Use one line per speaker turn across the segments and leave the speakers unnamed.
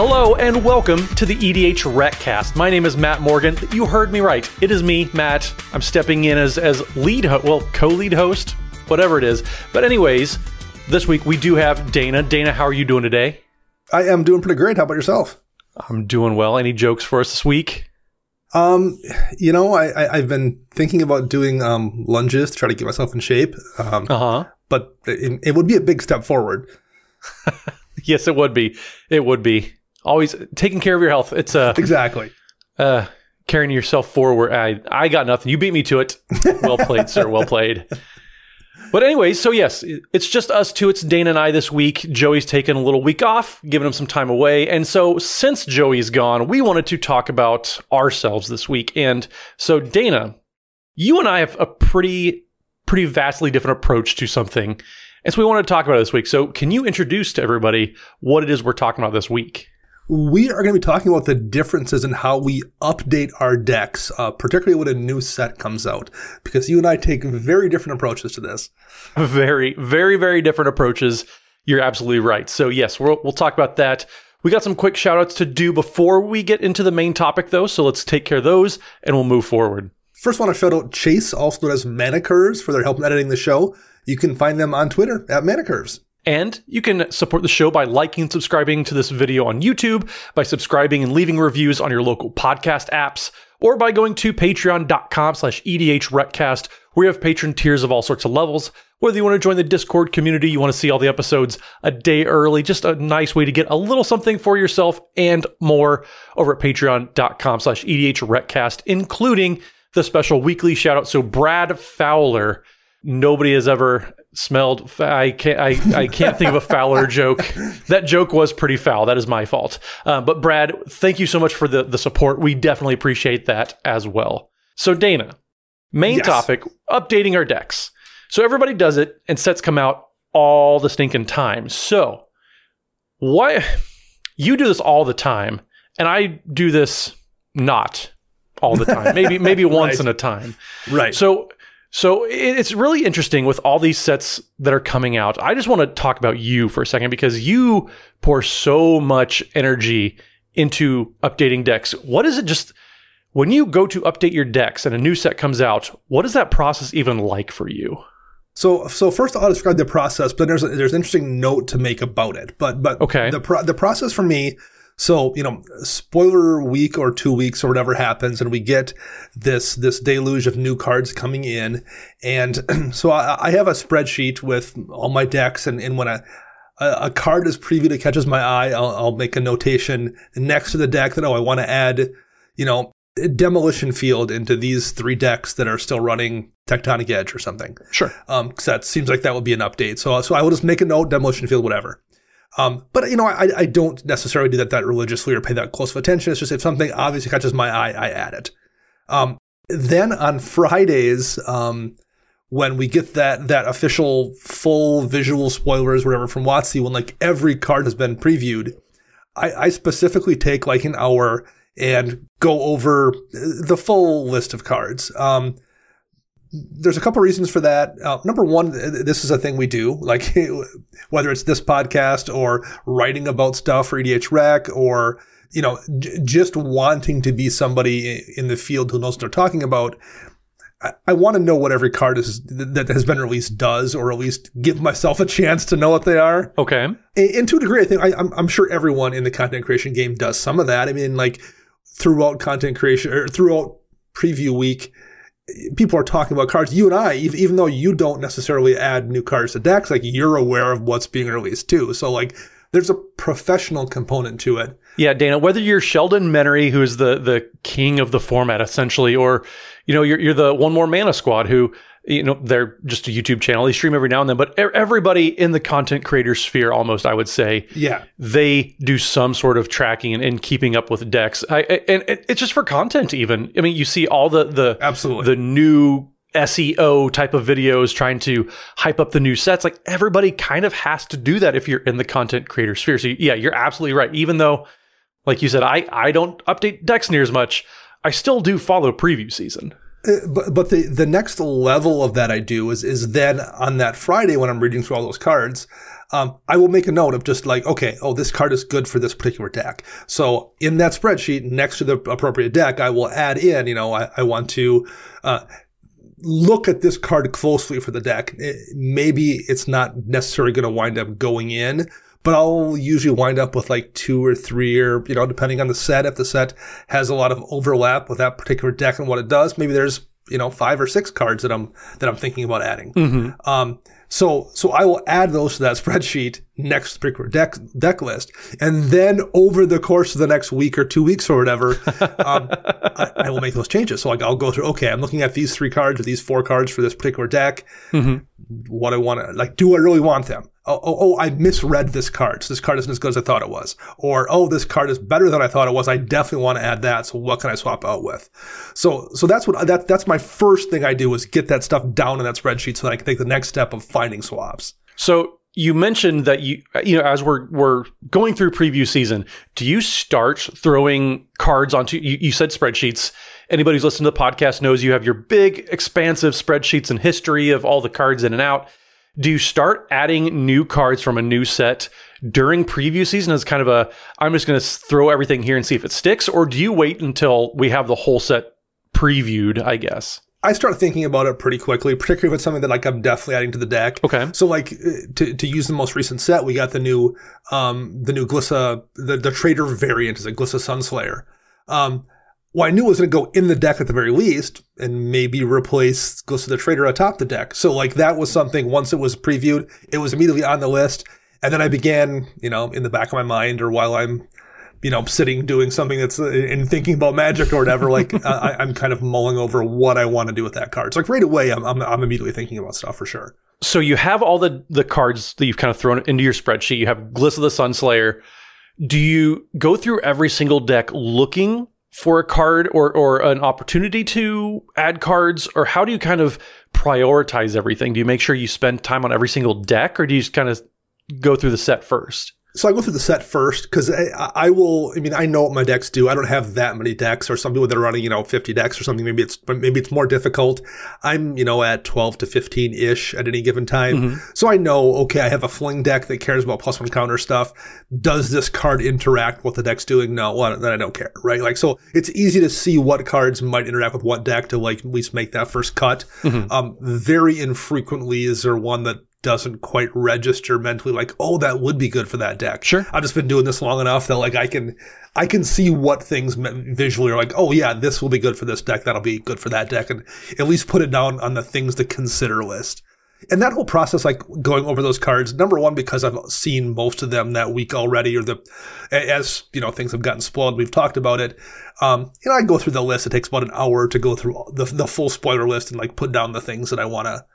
Hello and welcome to the EDH Recast. My name is Matt Morgan. You heard me right. It is me, Matt. I'm stepping in as as lead, ho- well, co-lead host, whatever it is. But anyways, this week we do have Dana. Dana, how are you doing today?
I am doing pretty great. How about yourself?
I'm doing well. Any jokes for us this week?
Um, you know, I, I have been thinking about doing um lunges to try to get myself in shape. Um,
Uh huh.
but it, it would be a big step forward.
Yes, it would be. It would be. Always taking care of your health. It's uh,
Exactly.
uh carrying yourself forward. I I got nothing. You beat me to it. Well played, sir. Well played. But anyway, so yes, it's just us two. It's Dana and I this week. Joey's taken a little week off, giving him some time away. And so since Joey's gone, we wanted to talk about ourselves this week. And so Dana, you and I have a pretty pretty vastly different approach to something. And so we wanted to talk about it this week. So can you introduce to everybody what it is we're talking about this week?
We are going to be talking about the differences in how we update our decks, uh, particularly when a new set comes out, because you and I take very different approaches to this.
very, very, very different approaches. You're absolutely right. So, yes, we'll, we'll talk about that. We got some quick shout outs to do before we get into the main topic, though. So, let's take care of those and we'll move forward.
First, I want to shout out Chase, also known as Manicurves, for their help in editing the show. You can find them on Twitter at Manicurves.
And you can support the show by liking and subscribing to this video on YouTube, by subscribing and leaving reviews on your local podcast apps, or by going to patreon.com slash edhrecast, where you have patron tiers of all sorts of levels. Whether you want to join the Discord community, you want to see all the episodes a day early, just a nice way to get a little something for yourself and more over at patreon.com slash edhrecast, including the special weekly shout out. So Brad Fowler, nobody has ever smelled. I can't. I, I can't think of a Fowler joke. That joke was pretty foul. That is my fault. Um, but Brad, thank you so much for the the support. We definitely appreciate that as well. So Dana, main
Yes.
topic: updating our decks. So everybody does it, and sets come out all the stinking time. So why you do this all the time, and I do this not all the time. Maybe maybe once
Right.
in a time.
Right.
So so it's really interesting with all these sets that are coming out. I just want to talk about you for a second because you pour so much energy into updating decks. What is it just when you go to update your decks and a new set comes out, what is that process even like for you?
So, so first I'll describe the process, but then there's a, there's an interesting note to make about it. But, but
Okay.
the pro- the process for me. So, you know, spoiler week or two weeks or whatever happens, and we get this this deluge of new cards coming in, and so I, I have a spreadsheet with all my decks, and, and when a a a card is previewed that catches my eye, I'll, I'll make a notation next to the deck that oh, I want to add, you know, demolition field into these three decks that are still running Tectonic Edge or something.
Sure.
Um, cause that seems like that would be an update. So, so I will just make a note, demolition field, whatever. Um, but you know, I, I don't necessarily do that that religiously or pay that close of attention. It's just if something obviously catches my eye, I add it. Um, then on Fridays, um, when we get that that official full visual spoilers, whatever from WotC, when like every card has been previewed, I, I specifically take like an hour and go over the full list of cards. Um, there's a couple reasons for that. Uh, number one, this is a thing we do, like whether it's this podcast or writing about stuff for EDH Rec or you know j- just wanting to be somebody in the field who knows what they're talking about. I, I want to know what every card is that has been released does, or at least give myself a chance to know what they are.
Okay.
And, and to a degree, I think I, I'm, I'm sure everyone in the content creation game does some of that. I mean, like throughout content creation or throughout preview week people are talking about cards. You and I, even though you don't necessarily add new cards to decks, like you're aware of what's being released too. So like there's a professional component to it.
Yeah, Dana, whether you're Sheldon Menery, who is the the king of the format essentially, or you know, you're you're the one more mana squad who you know they're just a youtube channel they stream every now and then but everybody in the content creator sphere almost i would say
yeah
they do some sort of tracking and, and keeping up with decks I, and it's just for content even i mean you see all the the
absolutely
the new SEO type of videos trying to hype up the new sets. Like everybody kind of has to do that if you're in the content creator sphere. So yeah, you're absolutely right. Even though, like you said, I, I don't update decks near as much, I still do follow preview season.
Uh, but but the the next level of that I do is is then on that Friday when I'm reading through all those cards, um, I will make a note of just like okay, oh this card is good for this particular deck. So in that spreadsheet next to the appropriate deck, I will add in you know I, I want to. Uh, look at this card closely for the deck. It, maybe it's not necessarily going to wind up going in, but I'll usually wind up with like two or three or, you know, depending on the set. If the set has a lot of overlap with that particular deck and what it does, maybe there's, you know, five or six cards that I'm, that I'm thinking about adding.
Mm-hmm.
Um, so, so I will add those to that spreadsheet next deck, deck list. And then over the course of the next week or two weeks or whatever, um, I, I, will make those changes. So like I'll go through, okay, I'm looking at these three cards or these four cards for this particular deck.
Mm-hmm.
What I want to, like, do I really want them? oh, oh, oh, I misread this card. So this card isn't as good as I thought it was. Or, oh, this card is better than I thought it was. I definitely want to add that. So what can I swap out with? So, so that's what, that, that's my first thing I do is get that stuff down in that spreadsheet so that I can take the next step of finding swaps.
So you mentioned that you, you know, as we're, we're going through preview season, do you start throwing cards onto, you, you said spreadsheets. Anybody who's listened to the podcast knows you have your big, expansive spreadsheets and history of all the cards in and out do you start adding new cards from a new set during preview season as kind of a I'm just going to throw everything here and see if it sticks or do you wait until we have the whole set previewed, I guess?
I start thinking about it pretty quickly, particularly if it's something that like I'm definitely adding to the deck.
Okay.
So like uh, to, to use the most recent set, we got the new um the new Glissa the the Traitor variant is a Glissa Sunslayer. Um well, I knew it was going to go in the deck at the very least and maybe replace Glissa the Traitor atop the deck. So like that was something once it was previewed, it was immediately on the list. And then I began, you know, in the back of my mind or while I'm, you know, sitting doing something that's uh, and thinking about magic or whatever, like I, am kind of mulling over what I want to do with that card. So like right away, I'm, I'm, I'm immediately thinking about stuff for sure.
So you have all the, the cards that you've kind of thrown into your spreadsheet. You have Glissa the Sunslayer. Do you go through every single deck looking for a card or or an opportunity to add cards or how do you kind of prioritize everything do you make sure you spend time on every single deck or do you just kind of go through the set first
so I go through the set first because I, I, will. I mean, I know what my decks do. I don't have that many decks, or some people that are running, you know, 50 decks or something. Maybe it's maybe it's more difficult. I'm, you know, at 12 to 15 ish at any given time. Mm-hmm. So I know, okay, I have a fling deck that cares about plus one counter stuff. Does this card interact with the deck's doing? No, well, then I don't care, right? Like, so it's easy to see what cards might interact with what deck to like at least make that first cut. Mm-hmm. Um, very infrequently is there one that doesn't quite register mentally like, oh, that would be good for that deck.
Sure.
I've just been doing this long enough that like I can, I can see what things visually are like, oh yeah, this will be good for this deck. That'll be good for that deck. And at least put it down on the things to consider list. And that whole process, like going over those cards, number one, because I've seen most of them that week already, or the, as, you know, things have gotten spoiled, we've talked about it. Um, you know, I go through the list. It takes about an hour to go through the, the full spoiler list and like put down the things that I want to,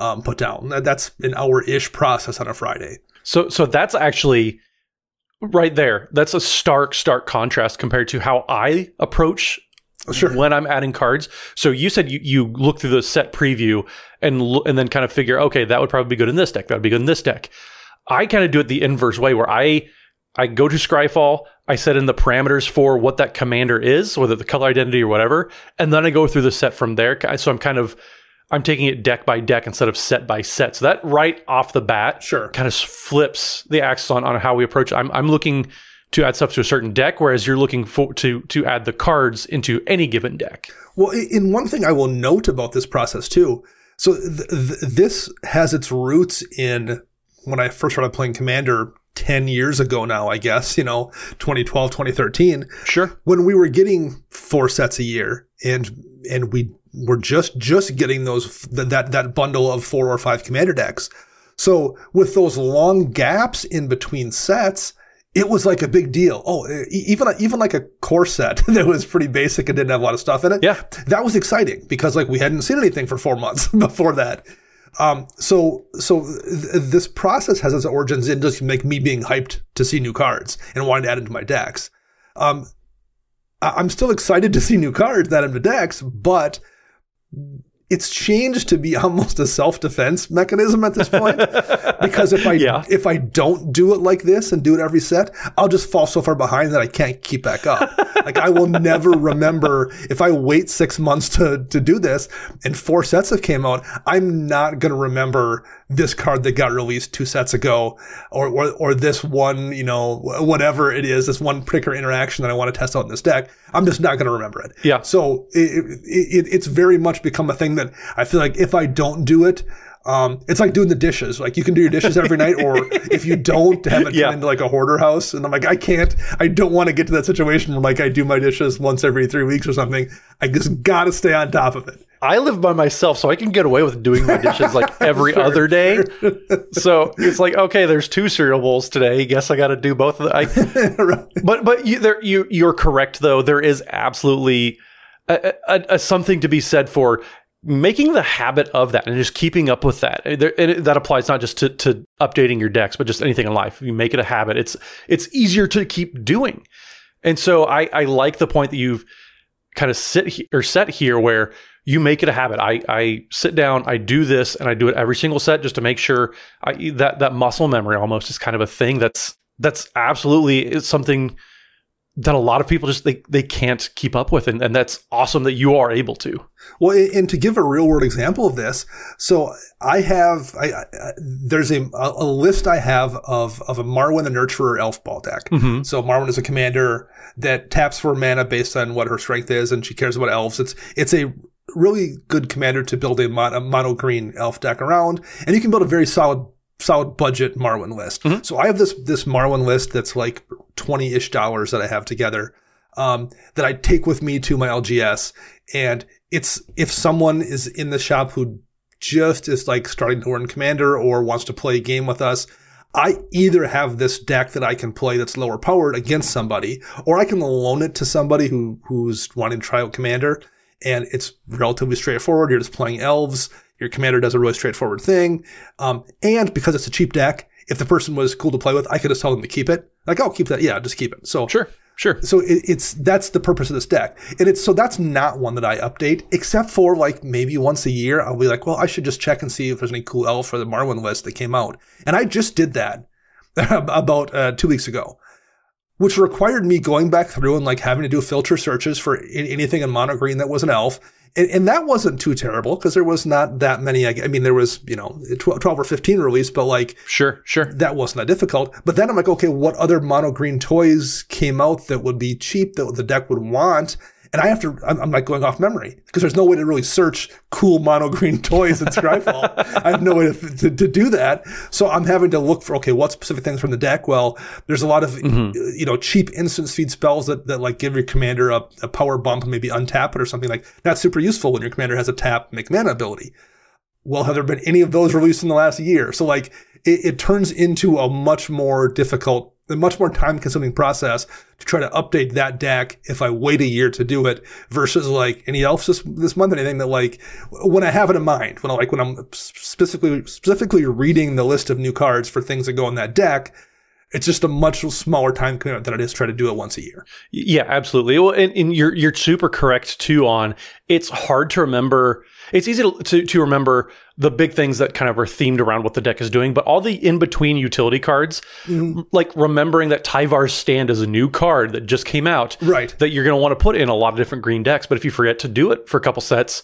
um, put down. That's an hour ish process on a Friday.
So, so that's actually right there. That's a stark, stark contrast compared to how I approach
Sure.
when I'm adding cards. So you said you, you look through the set preview and lo- and then kind of figure, okay, that would probably be good in this deck. That would be good in this deck. I kind of do it the inverse way where I I go to Scryfall, I set in the parameters for what that commander is, whether the color identity or whatever, and then I go through the set from there. So I'm kind of I'm taking it deck by deck instead of set by set. So that right off the bat
Sure.
kind of flips the axis on, on how we approach it. I'm, I'm looking to add stuff to a certain deck, whereas you're looking for to to add the cards into any given deck.
Well, in one thing I will note about this process too. So th- th- this has its roots in when I first started playing Commander 10 years ago now, I guess, you know, 2012, 2013,
Sure.
when we were getting four sets a year and and we were just just getting those that that bundle of four or five commander decks. So with those long gaps in between sets, it was like a big deal. Oh, even even like a core set that was pretty basic and didn't have a lot of stuff in it.
Yeah.
that was exciting because like we hadn't seen anything for four months before that. Um, so so th- this process has its origins in just like me being hyped to see new cards and wanting to add into my decks. Um, I- I'm still excited to see new cards that into decks, but it's changed to be almost a self-defense mechanism at this point. because if I
Yeah.
if I don't do it like this and do it every set, I'll just fall so far behind that I can't keep back up. like I will never remember if I wait six months to to do this and four sets have came out, I'm not gonna remember this card that got released two sets ago, or or, or this one, you know, whatever it is, this one particular interaction that I want to test out in this deck. I'm just not gonna remember it.
Yeah.
So it, it, it's very much become a thing that I feel like if I don't do it, um, it's like doing the dishes. Like you can do your dishes every night, or if you don't, have it
Yeah.
turn into like a hoarder house. And I'm like, I can't. I don't want to get to that situation where like I do my dishes once every three weeks or something. I just gotta stay on top of it.
I live by myself, so I can get away with doing my dishes like every other day. So it's like, okay, there's two cereal bowls today. Guess I got to do both of them. I,
Right.
but but you there you you're correct though. There is absolutely a, a, a something to be said for making the habit of that and just keeping up with that. And There, and it- that applies not just to, to updating your decks, but just anything in life. If you make it a habit, it's it's easier to keep doing. And so I I like the point that you've kind of sit or set here where you make it a habit. I, I sit down, I do this, and I do it every single set just to make sure I, that that muscle memory almost is kind of a thing that's that's absolutely something that a lot of people just they, they can't keep up with, and, and that's awesome that you are able to.
Well, and to give a real world example of this, so I have, I, I, there's a, a list I have of, of a Marwyn the Nurturer elf ball deck.
Mm-hmm.
So Marwyn is a commander that taps for mana based on what her strength is, and she cares about elves. It's, it's a really good commander to build a, mon- a mono green elf deck around, and you can build a very solid, solid budget Marwyn list. So I have this, this Marwyn list that's like 20 ish dollars that I have together. Um, that I take with me to my LGS. And it's, if someone is in the shop who just is like starting to learn commander or wants to play a game with us, I either have this deck that I can play that's lower powered against somebody, or I can loan it to somebody who, who's wanting to try out commander. And it's relatively straightforward. You're just playing elves. Your commander does a really straightforward thing. Um, and because it's a cheap deck, if the person was cool to play with, I could just tell them to keep it. Like, oh, keep that. Yeah, just keep it. So
Sure, sure.
so it, it's that's the purpose of this deck, and it's so that's not one that I update, except for like maybe once a year. I'll be like, well, I should just check and see if there's any cool elf for the Marwyn list that came out, and I just did that about uh, two weeks ago, which required me going back through and like having to do filter searches for anything in mono green that was an elf. And, and that wasn't too terrible because there was not that many. I I mean, there was, you know, 12, 12 or 15 released, but like
Sure, sure.
that wasn't that difficult. But then I'm like, okay, what other mono green toys came out that would be cheap that the deck would want? And I have to, I'm, I'm like going off memory because there's no way to really search cool mono green toys in Scryfall. I have no way to, to, to do that. So I'm having to look for, okay, what specific things from the deck? Well, there's a lot of, mm-hmm. you know, cheap instant speed spells that, that like give your commander a, a power bump and maybe untap it or something like that's super useful when your commander has a tap make mana ability well, have there been any of those released in the last year? So like it, it turns into a much more difficult, a much more time consuming process to try to update that deck if I wait a year to do it versus like any else this, this month, anything that like when I have it in mind, when I like, when I'm specifically, specifically reading the list of new cards for things that go in that deck, It's just a much smaller time commitment than it is try to do it once a year.
Yeah, absolutely. Well, and, and you're you're super correct too. On it's hard to remember. It's easy to, to to remember the big things that kind of are themed around what the deck is doing, but all the in between utility cards,
Mm-hmm.
like remembering that Tyvar's stand is a new card that just came out,
Right.
That you're going to want to put in a lot of different green decks. But if you forget to do it for a couple sets,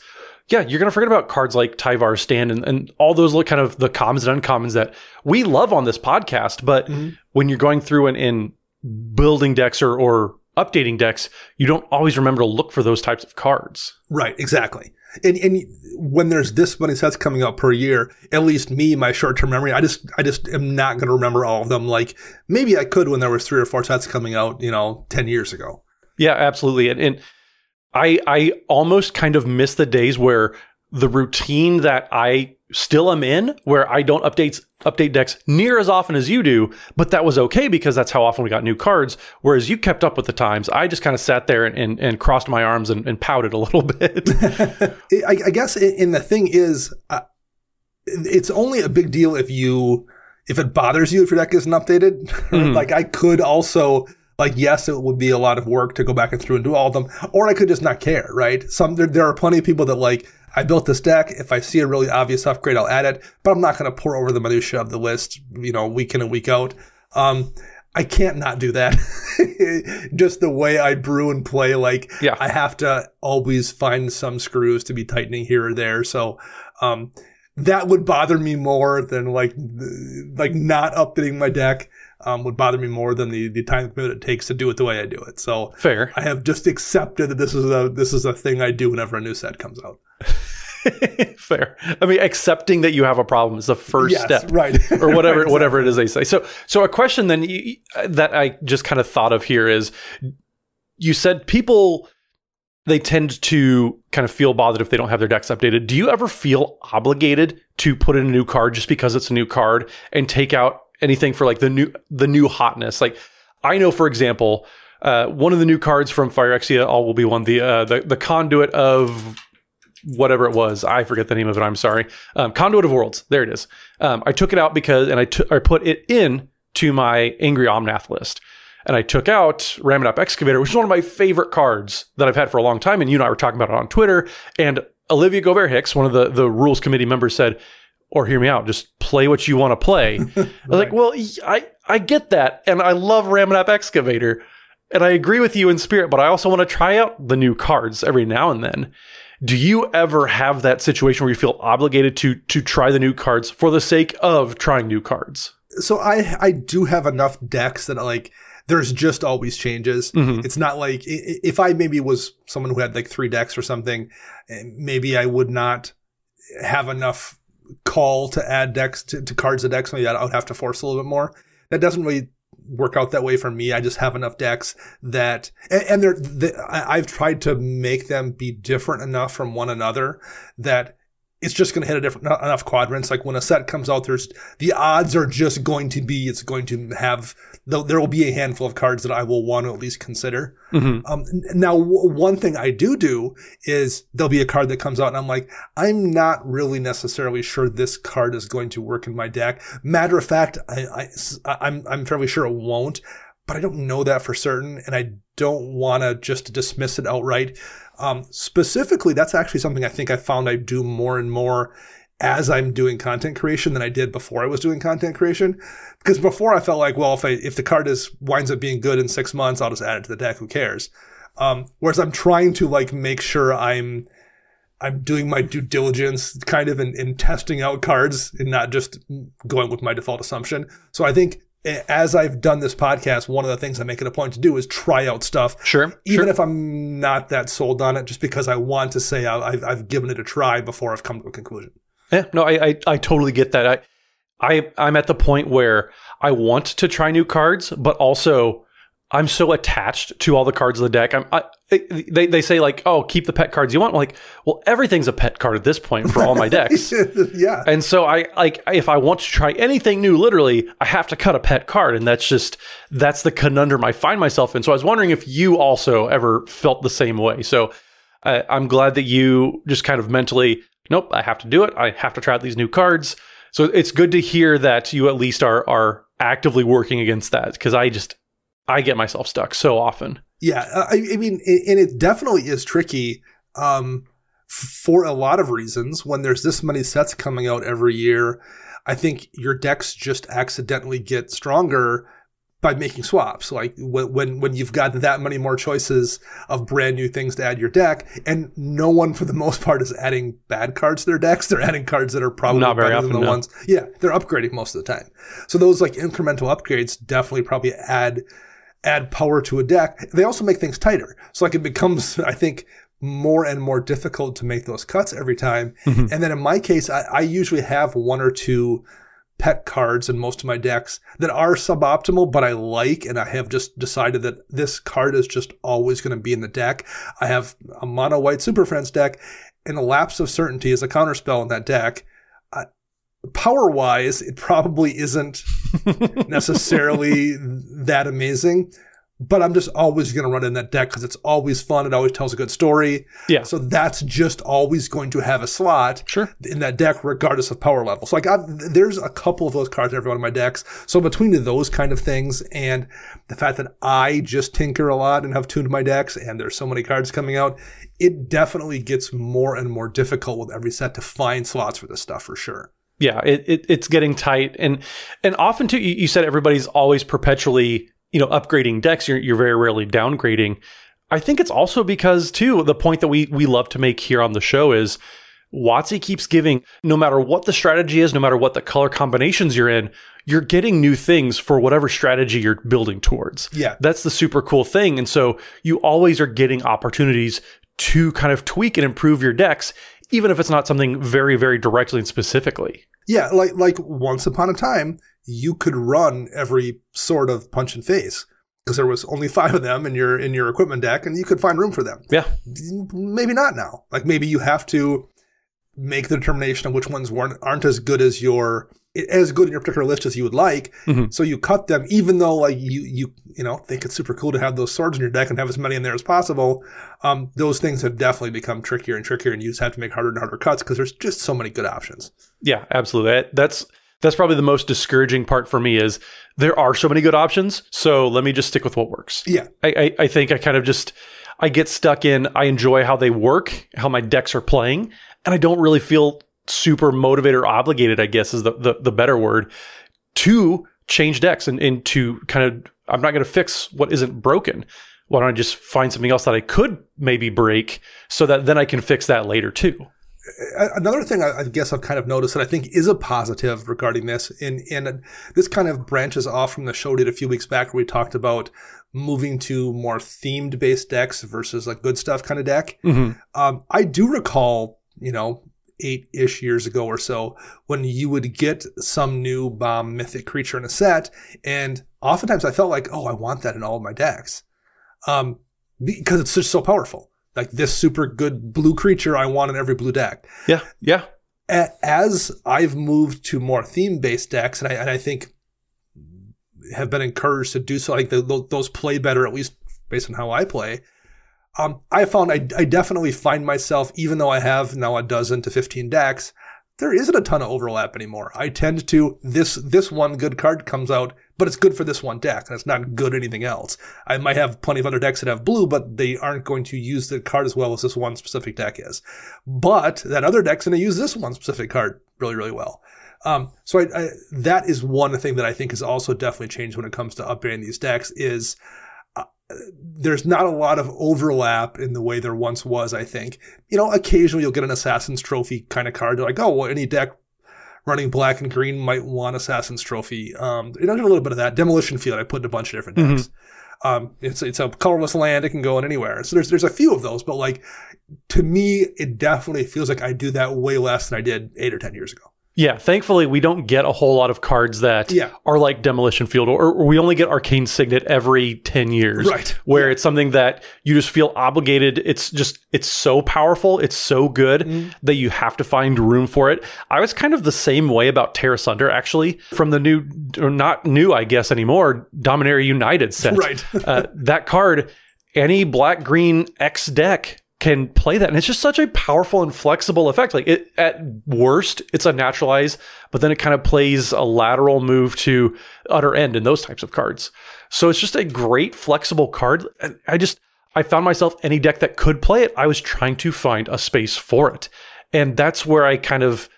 yeah, you're going to forget about cards like Tyvar's stand and, and all those little kind of the commons and uncommons that we love on this podcast. But
Mm-hmm.
when you're going through and, and building decks or, or updating decks, you don't always remember to look for those types of cards.
Right, exactly. And and when there's this many sets coming out per year, at least me, my short term memory, I just I just am not going to remember all of them. Like maybe I could when there was three or four sets coming out, you know, ten years ago.
Yeah, absolutely. And, and I I almost kind of miss the days where the routine that I still am in, where I don't update update decks near as often as you do, but that was okay because that's how often we got new cards. Whereas you kept up with the times, I just kind of sat there and, and, and crossed my arms and, and pouted a little bit.
I, I guess, and the thing is, uh, it's only a big deal if you if it bothers you if your deck isn't updated. like I could also like yes, it would be a lot of work to go back and through and do all of them, or I could just not care. Right? Some there, there are plenty of people that like. I built this deck. If I see a really obvious upgrade, I'll add it, but I'm not going to pour over the minutia of the list, you know, week in and week out. Um, I can't not do that. Just the way I brew and play, like
Yeah.
I have to always find some screws to be tightening here or there. So, um, that would bother me more than like, like not updating my deck, um, would bother me more than the, the time commitment it takes to do it the way I do it. So
Fair.
I have just accepted that this is a, this is a thing I do whenever a new set comes out.
Fair. I mean, accepting that you have a problem is the first
Yes,
step,
right.
or whatever,
Right,
whatever it is they say. So, so a question then you, that I just kind of thought of here is, you said people they tend to kind of feel bothered if they don't have their decks updated. Do you ever feel obligated to put in a new card just because it's a new card and take out anything for like the new the new hotness? Like, I know, for example. Uh, one of the new cards from Phyrexia, all will be one. The uh, the the conduit of whatever it was. I forget the name of it. I'm sorry. Um, Conduit of Worlds. There it is. Um, I took it out because, and I I put it in to my Angry Omnath list. And I took out Ramunap Excavator, which is one of my favorite cards that I've had for a long time. And you and I were talking about it on Twitter. And Olivia Gobert Hicks, one of the, the rules committee members, said, or hear me out, just play what you want to play. I was like, well, I, I get that. And I love Ramunap Excavator. And I agree with you in spirit, but I also want to try out the new cards every now and then. Do you ever have that situation where you feel obligated to to try the new cards for the sake of trying new cards?
so I I do have enough decks that like there's just always changes. It's not like if I maybe was someone who had like three decks or something, eh, maybe I would not have enough call to add decks to, to cards to decks. Maybe I would have to force a little bit more. That doesn't really work out that way for me. I just have enough decks that, and, and they're, they, I've tried to make them be different enough from one another that it's just going to hit a different not enough quadrants. Like when a set comes out, there's the odds are just going to be it's going to have there there will be a handful of cards that I will want to at least consider. Um, now, w- one thing I do do is there'll be a card that comes out, and I'm like, I'm not really necessarily sure this card is going to work in my deck. Matter of fact, I, I I'm I'm fairly sure it won't, but I don't know that for certain, and I don't want to just dismiss it outright. Um, specifically, that's actually something I think I found I do more and more as I'm doing content creation than I did before I was doing content creation. Because before I felt like, well, if I, if the card is winds up being good in six months, I'll just add it to the deck. Who cares? Um, whereas I'm trying to like make sure I'm I'm doing my due diligence kind of in, in testing out cards and not just going with my default assumption. So I think as I've done this podcast, one of the things I make it a point to do is try out stuff.
Sure,
Even
sure.
if I'm not that sold on it, just because I want to say I- I've, I've given it a try before I've come to a conclusion.
Yeah, no, I, I I totally get that. I I I'm at the point where I want to try new cards, but also I'm so attached to all the cards of the deck. I'm I, they they say like, oh, keep the pet cards you want. I'm like, well, everything's a pet card at this point for all my decks.
yeah.
And so I like if I want to try anything new, literally, I have to cut a pet card, and that's just that's the conundrum I find myself in. So I was wondering if you also ever felt the same way. So I I'm glad that you just kind of mentally, nope, I have to do it. I have to try out these new cards. So it's good to hear that you at least are are actively working against that because I just I get myself stuck so often.
Yeah, I, I mean, and it definitely is tricky um, for a lot of reasons. When there's this many sets coming out every year, I think your decks just accidentally get stronger by making swaps. Like when when you've got that many more choices of brand new things to add your deck, and no one for the most part is adding bad cards to their decks. They're adding cards that are probably
Not very
better
often,
than the
no.
ones. Yeah, they're upgrading most of the time. So those like incremental upgrades definitely probably add add power to a deck. They also make things tighter. So like it becomes, I think, more and more difficult to make those cuts every time.
Mm-hmm.
And then in my case, I, I usually have one or two pet cards in most of my decks that are suboptimal, but I like, and I have just decided that this card is just always going to be in the deck. I have a mono white Super Friends deck, and a Lapse of Certainty is a counterspell in that deck. Power wise, it probably isn't necessarily that amazing. But I'm just always going to run in that deck because it's always fun. It always tells a good story.
Yeah.
So that's just always going to have a slot
Sure.
in that deck, regardless of power level. So like, I've, there's a couple of those cards in every one of my decks. So between those kind of things and the fact that I just tinker a lot and have tuned my decks, and there's so many cards coming out, it definitely gets more and more difficult with every set to find slots for this stuff for sure.
Yeah it, it it's getting tight. And and often too you, you said everybody's always perpetually you know upgrading decks. You're, you're very rarely downgrading. I think it's also because too the point that we we love to make here on the show is WotC keeps giving no matter what the strategy is no matter what the color combinations you're in you're getting new things for whatever strategy you're building towards.
Yeah.
that's the super cool thing. And so you always are getting opportunities to kind of tweak and improve your decks even if it's not something very very directly and specifically
Yeah, like like once upon a time, you could run every sort of punch and face because there was only five of them in your in your equipment deck, and you could find room for them.
yeah
Maybe not now. Like maybe you have to make the determination of which ones weren't aren't as good as your as good in your particular list as you would like.
Mhm.
So you cut them, even though like you you you know think it's super cool to have those swords in your deck and have as many in there as possible. Um, those things have definitely become trickier and trickier, and you just have to make harder and harder cuts because there's just so many good options.
Yeah, absolutely. That- That's that's probably the most discouraging part for me is there are so many good options. So let me just stick with what works.
Yeah.
I, I, I think I kind of just I get stuck in I enjoy how they work, how my decks are playing, and I don't really feel super motivated or obligated, I guess is the, the, the better word, to change decks and, and to kind of I'm not gonna fix what isn't broken. Why don't I just find something else that I could maybe break so that then I can fix that later too?
Another thing I, guess I've kind of noticed that I think is a positive regarding this, and and this kind of branches off from the show we did a few weeks back where we talked about moving to more themed based decks versus like good stuff kind of deck.
Mhm.
Um, I do recall, you know, eight ish years ago or so when you would get some new bomb mythic creature in a set, and oftentimes I felt like, oh, I want that in all of my decks, um, because it's just so powerful. Like this super good blue creature, I want in every blue deck
Yeah, yeah.
as I've moved to more theme based decks, and I, and I think have been encouraged to do so, like the, those play better, at least based on how I play. Um, I found I, I definitely find myself, even though I have now a dozen to 15 decks, there isn't a ton of overlap anymore. I tend to, this, this one good card comes out, but it's good for this one deck, and it's not good anything else. I might have plenty of other decks that have blue, but they aren't going to use the card as well as this one specific deck is. But that other deck's going to use this one specific card really, really well. Um, so I, I, that is one thing that I think has also definitely changed when it comes to upgrading these decks is there's not a lot of overlap in the way there once was, I think. You know, occasionally you'll get an Assassin's Trophy kind of card. They're like, oh, well, any deck running black and green might want Assassin's Trophy. Um, you know, a little bit of that. Demolition Field, I put in a bunch of different decks. Um, it's, it's a colorless land. It can go in anywhere. So there's, there's a few of those, but like, to me, it definitely feels like I do that way less than I did eight or 10 years ago.
Yeah, thankfully we don't get a whole lot of cards that
Yeah.
are like Demolition Field, or, or we only get Arcane Signet every ten years,
Right.
Where it's something that you just feel obligated. It's just it's so powerful, it's so good
Mm-hmm.
that you have to find room for it. I was kind of the same way about Tear Asunder, actually, from the new or not new, I guess anymore, Dominaria United set.
Right.
uh, that card, any black green X deck can play that. And it's just such a powerful and flexible effect. Like it, at worst, it's a naturalize, but then it kind of plays a lateral move to utter end in those types of cards. So it's just a great flexible card. And I just, I found myself any deck that could play it. I was trying to find a space for it. And that's where I kind of,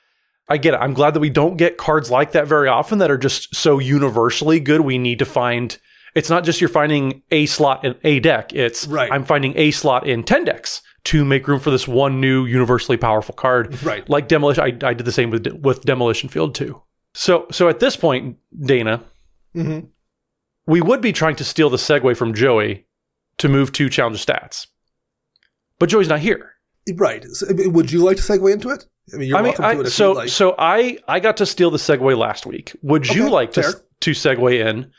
I get it. I'm glad that we don't get cards like that very often that are just so universally good. We need to find it's not just you're finding a slot in a deck. It's
Right.
I'm finding a slot in 10 decks to make room for this one new universally powerful card.
Right.
Like Demolition, I, I did the same with with Demolition Field too. So so at this point, Dana,
Mhm.
we would be trying to steal the segue from Joey to move to challenge stats. But Joey's not here.
Right. So, would you like to segue into it? I mean, you're
I mean,
welcome
I,
to it
so
like.
so I I got to steal the segue last week. Would you
Okay,
like to to segue in?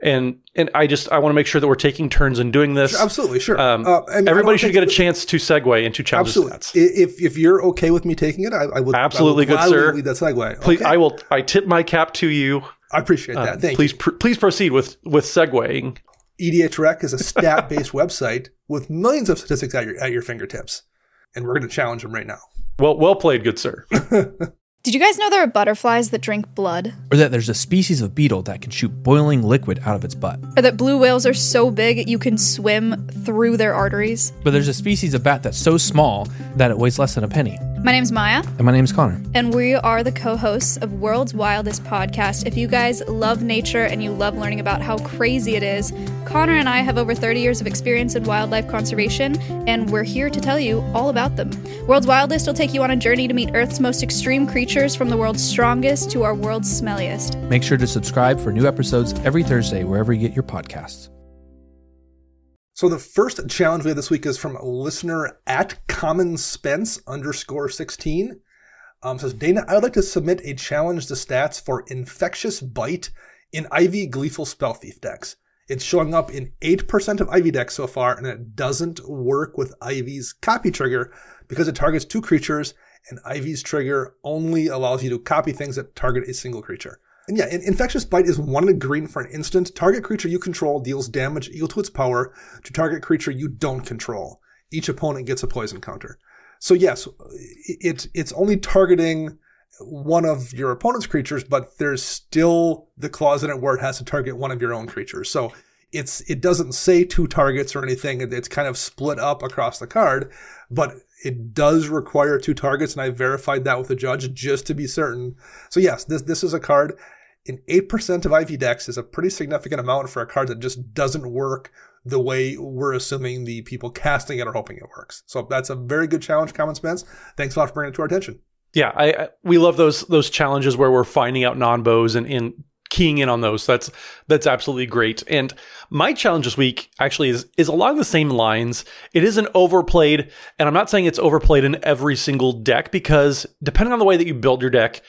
And and I just I want to make sure that we're taking turns in doing this.
Absolutely, sure.
Um,
Uh, and
everybody should get a chance to segue into challenges.
Absolutely. If if you're okay with me taking it, I, I would
Absolutely,
I
good
would gladly
sir.
Lead that segue.
Please, I will. I tip my cap to you.
I appreciate
Um,
that. Thank
please, pr- please proceed with with segueing.
you. EDH Rec is a stat-based website with millions of statistics at your at your fingertips, and we're going to challenge them right now.
Well, well played, good sir.
Did you guys know there are butterflies that drink blood?
Or that there's a species of beetle that can shoot boiling liquid out of its butt.
Or that blue whales are so big you can swim through their arteries?
But there's a species of bat that's so small that it weighs less than a penny.
My name's Maya,
And my name's Connor.
and we are the co hosts of World's Wildest Podcast. If you guys love nature and you love learning about how crazy it is, Connor and I have over 30 years of experience in wildlife conservation, and we're here to tell you all about them. World's Wildest will take you on a journey to meet Earth's most extreme creatures from the world's strongest to our world's smelliest.
Make sure to subscribe for new episodes every Thursday wherever you get your podcasts.
So the first challenge we have this week is from a listener at Common Spence underscore sixteen. Um, says Dana, I would like to submit a challenge to stats for infectious bite in Ivy Gleeful Spell Thief decks. It's showing up in eight percent of Ivy decks so far, and it doesn't work with Ivy's copy trigger because it targets two creatures, and Ivy's trigger only allows you to copy things that target a single creature. And yeah, in- Infectious Bite is one in a green for an instant. Target creature you control deals damage equal to its power to target creature you don't control. Each opponent gets a poison counter. So yes, it, it's only targeting one of your opponent's creatures, but there's still the clause in it where it has to target one of your own creatures. So it's it doesn't say two targets or anything. It's kind of split up across the card, but it does require two targets, and I verified that with the judge just to be certain. So yes, this this is a card in 8% of Ivy decks is a pretty significant amount for a card that just doesn't work the way we're assuming the people casting it are hoping it works. So that's a very good challenge, Common Spence. Thanks a lot for bringing it to our attention.
Yeah, I, I we love those those challenges where we're finding out nonbos and, and keying in on those. That's that's absolutely great. And my challenge this week actually is is along the same lines. It isn't overplayed, and I'm not saying it's overplayed in every single deck because depending on the way that you build your deck,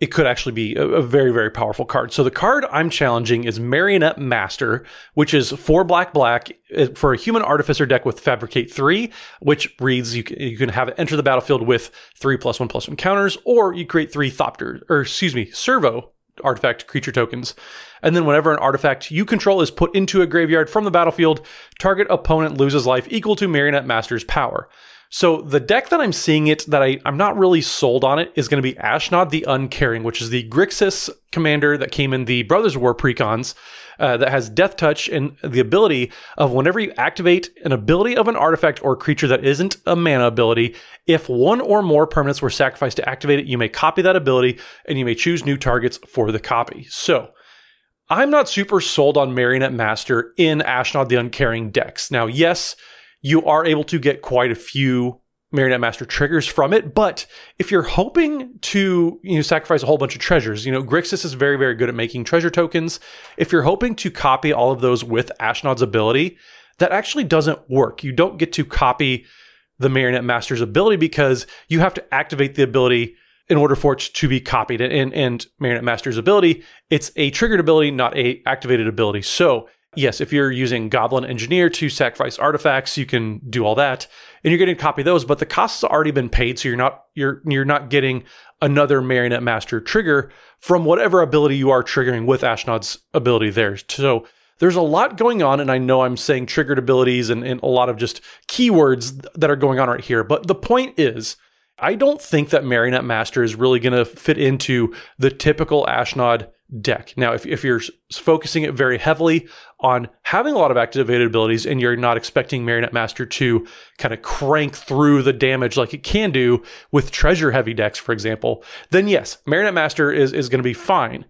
it could actually be a, a very, very powerful card. So the card I'm challenging is Marionette Master, which is four black black uh, for a human artificer deck with Fabricate three, which reads you can, you can have it enter the battlefield with three plus one plus one counters, or you create three Thopter, or excuse me, Servo artifact creature tokens. And then whenever an artifact you control is put into a graveyard from the battlefield, target opponent loses life equal to Marionette Master's power. So the deck that I'm seeing it that I, I'm not really sold on it is going to be Ashnod the Uncaring, which is the Grixis commander that came in the Brothers War precons uh, that has Death Touch and the ability of whenever you activate an ability of an artifact or creature that isn't a mana ability, if one or more permanents were sacrificed to activate it, you may copy that ability and you may choose new targets for the copy. So I'm not super sold on Marionette Master in Ashnod the Uncaring decks. Now, yes, you are able to get quite a few Marionette Master triggers from it, but if you're hoping to, you know, sacrifice a whole bunch of treasures, you know, Grixis is very, very good at making treasure tokens. If you're hoping to copy all of those with Ashnod's ability, that actually doesn't work. You don't get to copy the Marionette Master's ability because you have to activate the ability in order for it to be copied. And, and Marionette Master's ability, it's a triggered ability, not a activated ability. So yes, if you're using Goblin Engineer to sacrifice artifacts, you can do all that, and you're getting to copy those. But the cost has already been paid, so you're not you're you're not getting another Marionette Master trigger from whatever ability you are triggering with Ashnod's ability there. So there's a lot going on, and I know I'm saying triggered abilities and, and a lot of just keywords that are going on right here. But the point is, I don't think that Marionette Master is really going to fit into the typical Ashnod deck. Now, if, if you're focusing it very heavily on having a lot of activated abilities and you're not expecting Marionette Master to kind of crank through the damage like it can do with treasure heavy decks, for example, then yes, Marionette Master is, is going to be fine.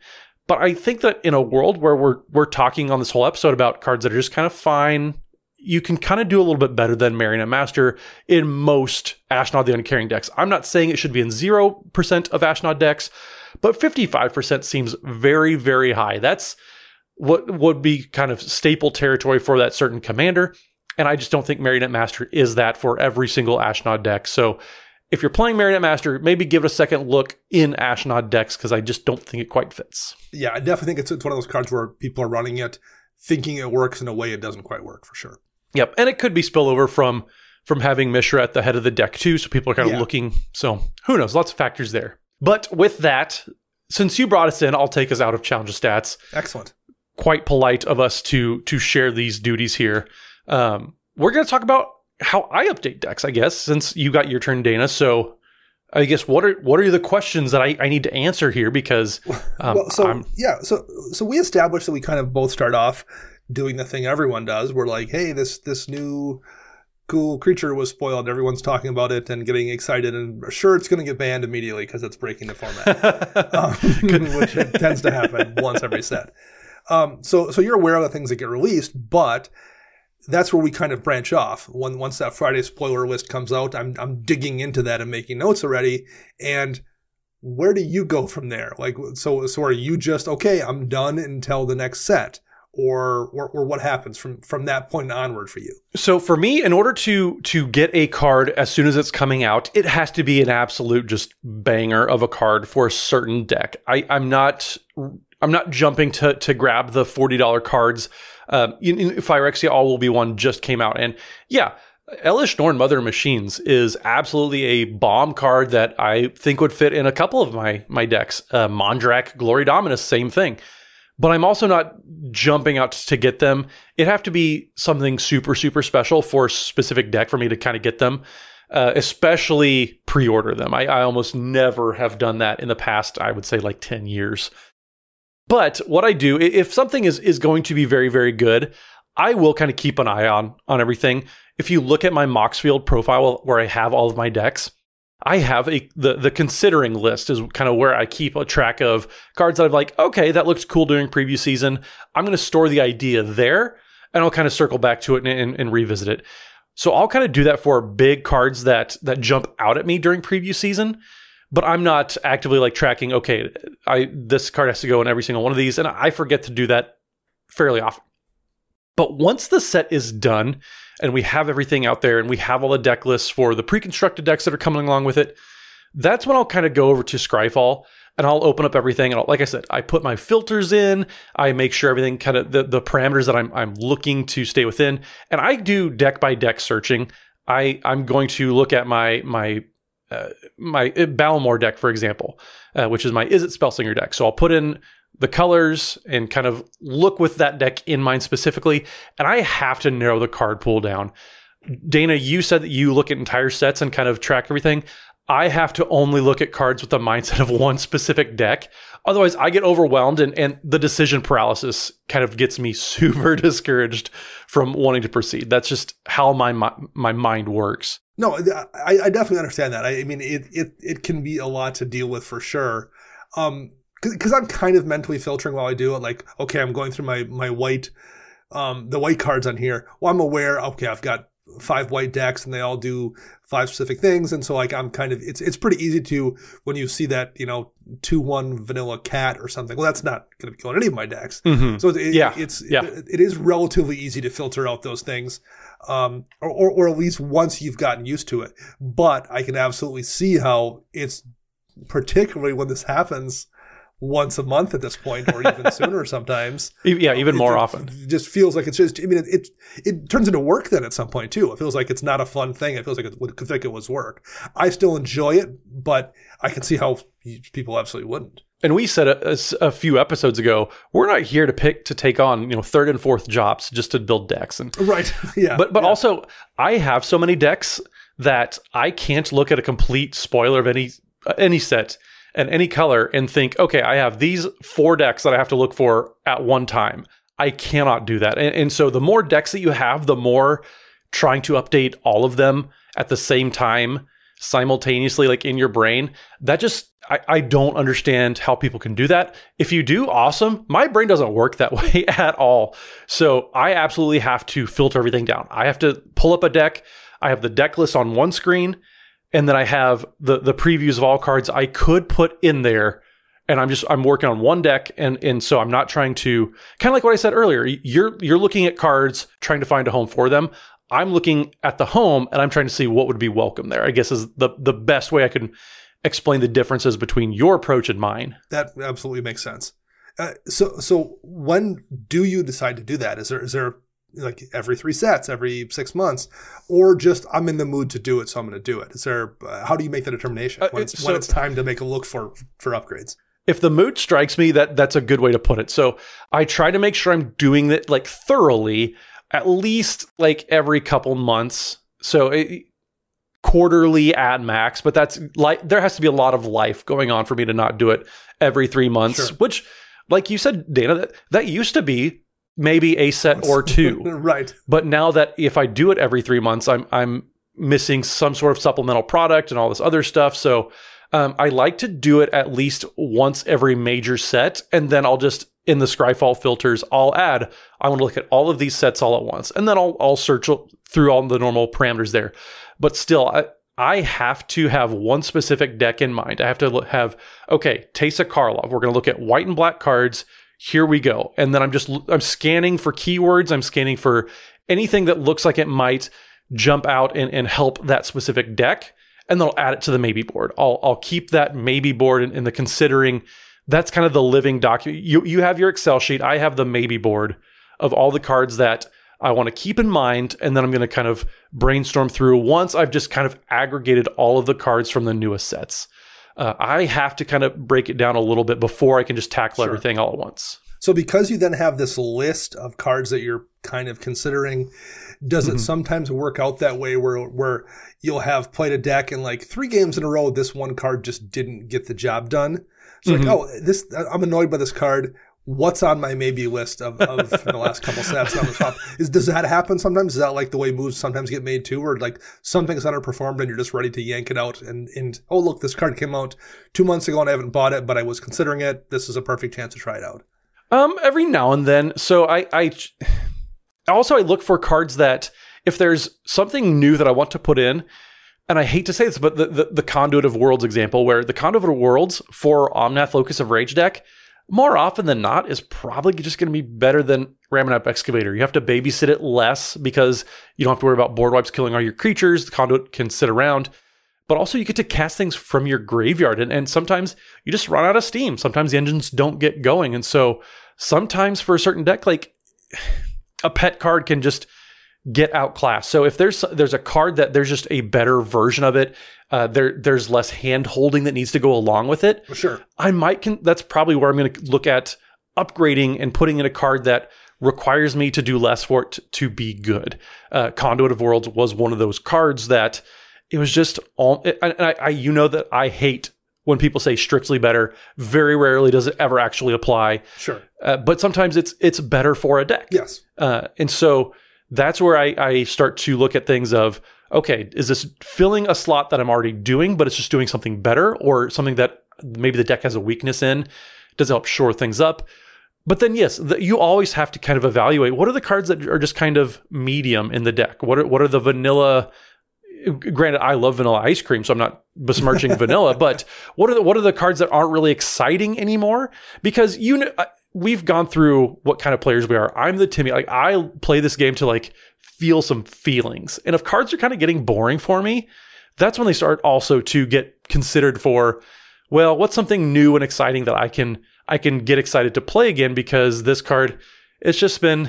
But I think that in a world where we're we're talking on this whole episode about cards that are just kind of fine, you can kind of do a little bit better than Marionette Master in most Ashnod the Uncaring decks. I'm not saying it should be in 0% of Ashnod decks, but 55% seems very, very high. That's what would be kind of staple territory for that certain commander. And I just don't think Marionette Master is that for every single Ashnod deck. So if you're playing Marionette Master, maybe give it a second look in Ashnod decks because I just don't think it quite fits.
Yeah, I definitely think it's, it's one of those cards where people are running it thinking it works in a way it doesn't quite work for sure.
Yep, and it could be spillover from from having Mishra at the head of the deck too, so people are kind of
Yeah.
looking. So who knows? Lots of factors there. But with that, since you brought us in, I'll take us out of challenge stats.
Excellent.
Quite polite of us to to share these duties here. Um, we're going to talk about how I update decks, I guess, since you got your turn, Dana. So. I guess what are what are the questions that I, I need to answer here because um,
well, so
I'm,
yeah, so so we established that we kind of both start off doing the thing everyone does. We're like, hey, this this new cool creature was spoiled. Everyone's talking about it and getting excited, and sure, it's going to get banned immediately because it's breaking the format, um, which it tends to happen once every set. Um, so so you're aware of the things that get released, but that's where we kind of branch off. When once that Friday spoiler list comes out, I'm I'm digging into that and making notes already. And where do you go from there? Like so so are you just okay, I'm done until the next set? Or, or or what happens from from that point onward for you?
So for me, in order to to get a card as soon as it's coming out, it has to be an absolute just banger of a card for a certain deck. I, I'm not I'm not jumping to to grab the forty dollar cards. Um, in, in Phyrexia All Will Be One just came out, and yeah, Elesh Norn Mother Machines is absolutely a bomb card that I think would fit in a couple of my my decks. Uh, Mondrak Glory Dominus, same thing but I'm also not jumping out to get them. It'd have to be something super, super special for a specific deck for me to kind of get them, uh, especially pre order them. I, I almost never have done that in the past, I would say like 10 years. But what I do, if something is, is going to be very, very good, I will kind of keep an eye on on everything. If you look at my Moxfield profile where I have all of my decks, I have a the the considering list is kind of where I keep a track of cards that I'm like, okay, that looks cool during preview season. I'm going to store the idea there, and I'll kind of circle back to it and, and, and revisit it. So I'll kind of do that for big cards that that jump out at me during preview season. But I'm not actively like tracking. Okay, I this card has to go in every single one of these, and I forget to do that fairly often. But once the set is done and we have everything out there and we have all the deck lists for the pre-constructed decks that are coming along with it, that's when I'll kind of go over to Scryfall and I'll open up everything. And I'll, like I said, I put my filters in. I make sure everything kind of the, the parameters that I'm I'm looking to stay within, and I do deck by deck searching. I I'm going to look at my my uh, my Balmor deck, for example, uh, which is my Is It Spellslinger deck. So I'll put in the colors and kind of look with that deck in mind specifically, and I have to narrow the card pool down. Dana, you said that you look at entire sets and kind of track everything. I have to only look at cards with the mindset of one specific deck. Otherwise, I get overwhelmed and, and the decision paralysis kind of gets me super discouraged from wanting to proceed. That's just how my my, my mind works.
No, I, I definitely understand that. I, I mean, it, it it can be a lot to deal with for sure. Um, because I'm kind of mentally filtering while I do it. Like, okay, I'm going through my my white, um, the white cards on here. Well, I'm aware. Okay, I've got five white decks, and they all do five specific things, and so like I'm kind of it's it's pretty easy to when you see that you know two one vanilla cat or something. Well, that's not going to be killing any of my decks. So it,
Yeah,
it's
yeah.
it, it is relatively easy to filter out those things, um, or, or or at least once you've gotten used to it. But I can absolutely see how it's particularly when this happens once a month at this point, or even sooner sometimes.
Yeah, even
It-
more
it
often.
just feels like it's just. I mean, it, it it turns into work then at some point too. It feels like it's not a fun thing. It feels like it would think it was work. I still enjoy it, but I can see how people absolutely wouldn't.
and we said a, a, a few episodes ago, we're not here to pick to take on you know third and fourth jobs just to build decks and
Right. yeah.
but but
yeah.
also I have so many decks that I can't look at a complete spoiler of any any set and any color and think, okay, I have these four decks that I have to look for at one time. I cannot do that. And, and so the more decks that you have, the more trying to update all of them at the same time simultaneously like in your brain. That just I, I don't understand how people can do that. If you do awesome. My brain doesn't work that way at all. So i absolutely have to filter everything down. I have to pull up a deck. I have the deck list on one screen and then i have the the previews of all cards i could put in there and i'm just i'm working on one deck and and so i'm not trying to kind of like what i said earlier you're you're looking at cards trying to find a home for them I'm looking at the home and I'm trying to see what would be welcome there. I guess is the the best way I can explain the differences between your approach and mine.
that absolutely makes sense. Uh, so, so when do you decide to do that? Is there is there like every three sets, every six months, or just I'm in the mood to do it, so I'm going to do it? Is there uh, how do you make the determination
Uh,
when it's
it-
when it's time to make a look for for upgrades?
If the mood strikes me, that that's a good way to put it. So I try to make sure I'm doing it like thoroughly, at least like every couple months. So it, quarterly at max, but that's like there has to be a lot of life going on for me to not do it every three months.
Sure.
Which, like you said, Dana, that, that used to be maybe a set or two.
right.
But now that if I do it every three months, I'm I'm missing some sort of supplemental product and all this other stuff. So um, I like to do it at least once every major set, and then I'll just in the Scryfall filters, I'll add. I want to look at all of these sets all at once, and then I'll I'll search through all the normal parameters there. But still, I, I have to have one specific deck in mind. I have to have okay, Teysa Karlov. We're going to look at white and black cards. Here we go, and then I'm just I'm scanning for keywords. I'm scanning for anything that looks like it might jump out and, and help that specific deck, and then I'll add it to the maybe board. I'll I'll keep that maybe board in, in the considering. That's kind of the living document. You you have your Excel sheet. I have the maybe board of all the cards that I want to keep in mind, and then I'm going to kind of brainstorm through once I've just kind of aggregated all of the cards from the newest sets. Uh, I have to kind of break it down a little bit before I can just tackle
Sure.
everything all at once.
So because you then have this list of cards that you're kind of considering, does
Mm-hmm.
it sometimes work out that way where where you'll have played a deck and like three games in a row, this one card just didn't get the job done? So
Mm-hmm.
like, oh, this I'm annoyed by this card. What's on my maybe list of, of the last couple sets on the top? Is does that happen sometimes? Is that like the way moves sometimes get made too, or like something's underperformed and you're just ready to yank it out and and oh look, this card came out two months ago and I haven't bought it, but I was considering it. This is a perfect chance to try it out.
Um, every now and then. So I, I also I look for cards that if there's something new that I want to put in, and I hate to say this, but the the, the conduit of worlds example, where the conduit of worlds for Omnath Locus of Rage deck, more often than not, is probably just going to be better than Ramunap Excavator. You have to babysit it less because you don't have to worry about board wipes killing all your creatures. The conduit can sit around but also you get to cast things from your graveyard and, and sometimes you just run out of steam sometimes the engines don't get going and so sometimes for a certain deck like a pet card can just get outclassed so if there's there's a card that there's just a better version of it uh, there there's less hand holding that needs to go along with it
Sure.
I might can that's probably where I'm going to look at upgrading and putting in a card that requires me to do less for it t- to be good. Uh, Conduit of Worlds was one of those cards that it was just all. And I, I, you know that I hate when people say strictly better. Very rarely does it ever actually apply.
Sure.
Uh, but sometimes it's it's better for a deck.
Yes.
Uh, and so that's where I, I start to look at things of, okay, is this filling a slot that I'm already doing, but it's just doing something better or something that maybe the deck has a weakness in? Does it help shore things up? But then, yes, the, you always have to kind of evaluate what are the cards that are just kind of medium in the deck? What are, what are the vanilla? Granted, I love vanilla ice cream, so I'm not besmirching vanilla. But what are the what are the cards that aren't really exciting anymore? Because you know, we've gone through what kind of players we are. I'm the Timmy. Like I play this game to like feel some feelings, and if cards are kind of getting boring for me, that's when they start also to get considered for. Well, what's something new and exciting that I can I can get excited to play again because this card, it's just been,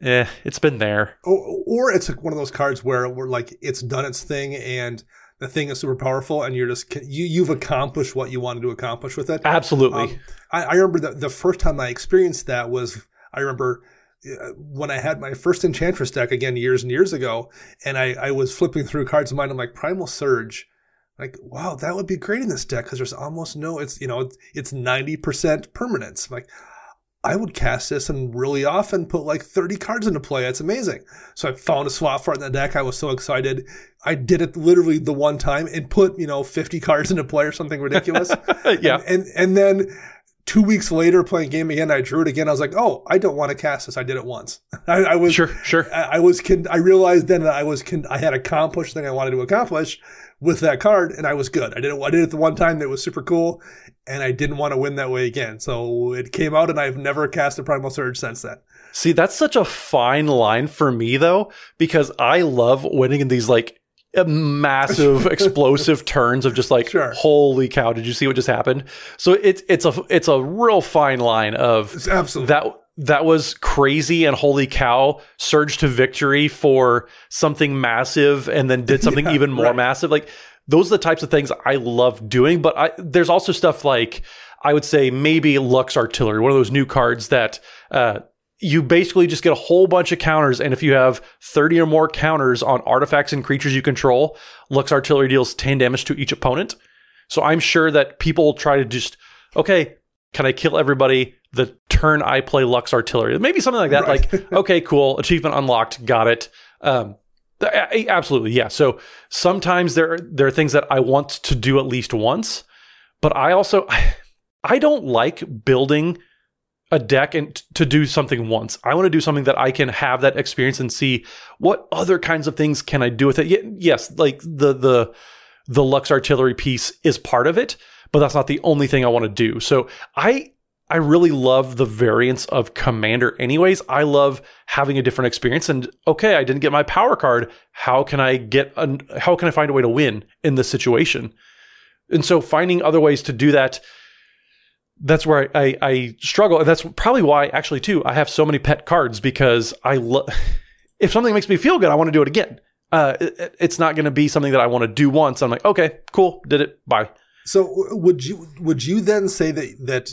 eh, it's been there.
Or, or it's one of those cards where we're like it's done its thing and the thing is super powerful, and you're just you you've accomplished what you wanted to accomplish with it.
Absolutely.
Um, I, I remember the, the first time I experienced that was I remember uh, when I had my first Enchantress deck again years and years ago, and I, I was flipping through cards of mine. I'm like Primal Surge, like wow, that would be great in this deck because there's almost no it's you know it's ninety percent permanents. I'm like I would cast this and really often put like 30 cards into play. It's amazing. So I found a swap for it in the deck. I was so excited. I did it literally the one time and put, you know, 50 cards into play or something ridiculous.
yeah.
And, and, and then two weeks later playing game again, I drew it again. I was like, oh, I don't want to cast this. I did it once. I, I was
sure, sure.
I, I was, con- I realized then that I was, con- I had accomplished the thing I wanted to accomplish with that card, and I was good. I did it. I did it the one time that was super cool, and I didn't want to win that way again. So it came out, and I've never cast a Primal Surge since then.
See, that's such a fine line for me though, because I love winning in these like massive explosive turns of just like
Sure.
holy cow did you see what just happened so it's it's a it's a real fine line of
It's absolutely
that that was crazy and holy cow surged to victory for something massive and then did something
Yeah,
even more
right.
massive. Like those are the types of things i love doing but i there's also stuff like i would say maybe lux artillery one of those new cards that uh you basically just get a whole bunch of counters and if you have 30 or more counters on artifacts and creatures you control lux artillery deals 10 damage to each opponent. So i'm sure that people try to just okay can I kill everybody the turn I play Lux Artillery? Maybe something like that.
Right.
Like, okay, cool, achievement unlocked, got it. Um, absolutely, yeah. So sometimes there there are things that I want to do at least once, but I also I don't like building a deck and t- to do something once. I want to do something that I can have that experience and see what other kinds of things can I do with it. Yes, like the the the Lux Artillery piece is part of it, but that's not the only thing I want to do. So I I really love the variance of Commander anyways. I love having a different experience and okay, I didn't get my power card. How can I get an, how can I find a way to win in this situation? And so finding other ways to do that that's where I, I, I struggle. That's probably why, actually, too, I have so many pet cards because I love. if something makes me feel good, I want to do it again. Uh, it- it's not going to be something that I want to do once. I'm like, okay, cool, did it, bye.
So would you would you then say that that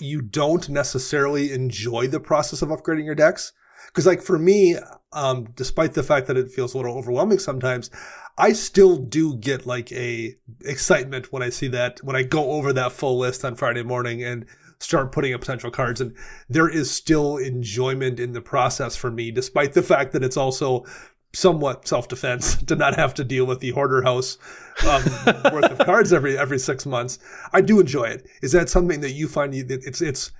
you don't necessarily enjoy the process of upgrading your decks? Because like for me, um, despite the fact that it feels a little overwhelming sometimes, I still do get like a excitement when I see that when I go over that full list on Friday morning and start putting up potential cards and there is still enjoyment in the process for me despite the fact that it's also somewhat self-defense to not have to deal with the hoarder house um, worth of cards every every six months. I do enjoy it. Is that something that you find you, it's it's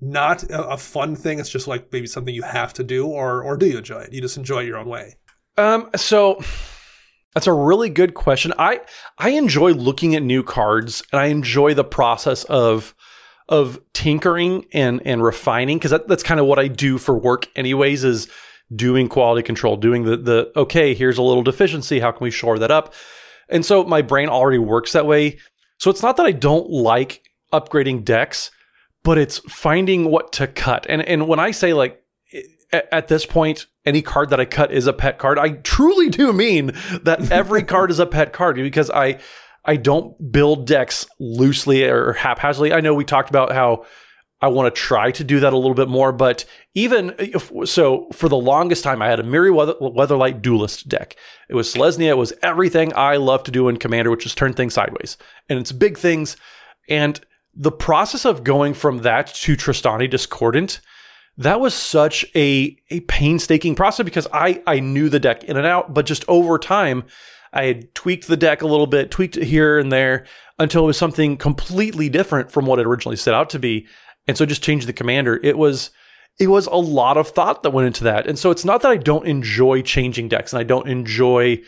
not a, a fun thing? It's just like maybe something you have to do, or or do you enjoy it? You just enjoy it your own way.
Um, so that's a really good question. I I enjoy looking at new cards and I enjoy the process of of tinkering and and refining because that, that's kind of what I do for work anyways is doing quality control, doing the the okay, here's a little deficiency, how can we shore that up? And so my brain already works that way. So it's not that I don't like upgrading decks, but it's finding what to cut. And and when I say like at, this point, any card that I cut is a pet card. I truly do mean that every card is a pet card because I I don't build decks loosely or haphazardly. I know we talked about how I want to try to do that a little bit more, but even uh, if, so, for the longest time, I had a Mirri Weather, Weatherlight Duelist deck. It was Selesnya. It was everything I love to do in Commander, which is turn things sideways, and it's big things. And the process of going from that to Trostani Discordant that was such a a painstaking process because I I knew the deck in and out, but just over time, I had tweaked the deck a little bit, tweaked it here and there until it was something completely different from what it originally set out to be. And so just changed the commander. It was it was a lot of thought that went into that. And so it's not that I don't enjoy changing decks and I don't enjoy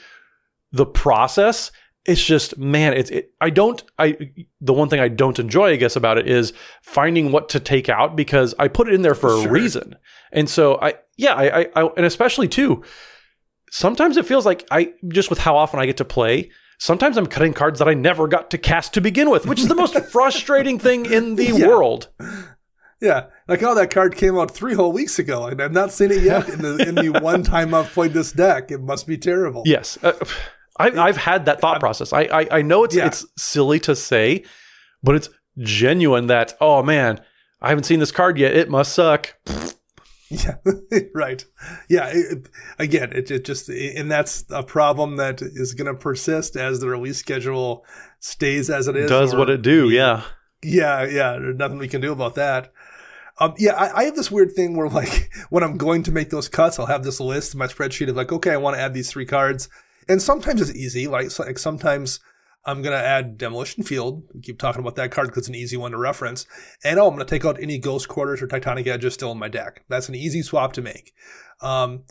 the process. It's just, man, it's it, I don't I the one thing I don't enjoy, I guess, about it is finding what to take out because I put it in there for a reason. And so I yeah, I, I, I and especially too, sometimes it feels like I just with how often I get to play, sometimes I'm cutting cards that I never got to cast to begin with, which is the most frustrating thing in the
Yeah.
world.
Yeah, like oh, that card came out three whole weeks ago, and I've not seen it yet. In the in the one time I've played this deck, it must be terrible.
Yes. Uh, I, I've had that thought process. I, I I know it's
Yeah.
it's silly to say, but it's genuine that oh man, I haven't seen this card yet. It must suck.
Yeah, right. Yeah, it, again, it, it just and that's a problem that is going to persist as the release schedule stays as it is.
Does
or-
what it do? Yeah.
Yeah, yeah. There's nothing we can do about that. Um, yeah, I, I have this weird thing where like when I'm going to make those cuts, I'll have this list in my spreadsheet of like, okay, I want to add these three cards, and sometimes it's easy. Like, like sometimes I'm gonna add Demolition Field. We keep talking about that card because it's an easy one to reference. And oh, I'm gonna take out any Ghost Quarters or Tectonic Edge still in my deck. That's an easy swap to make. Um,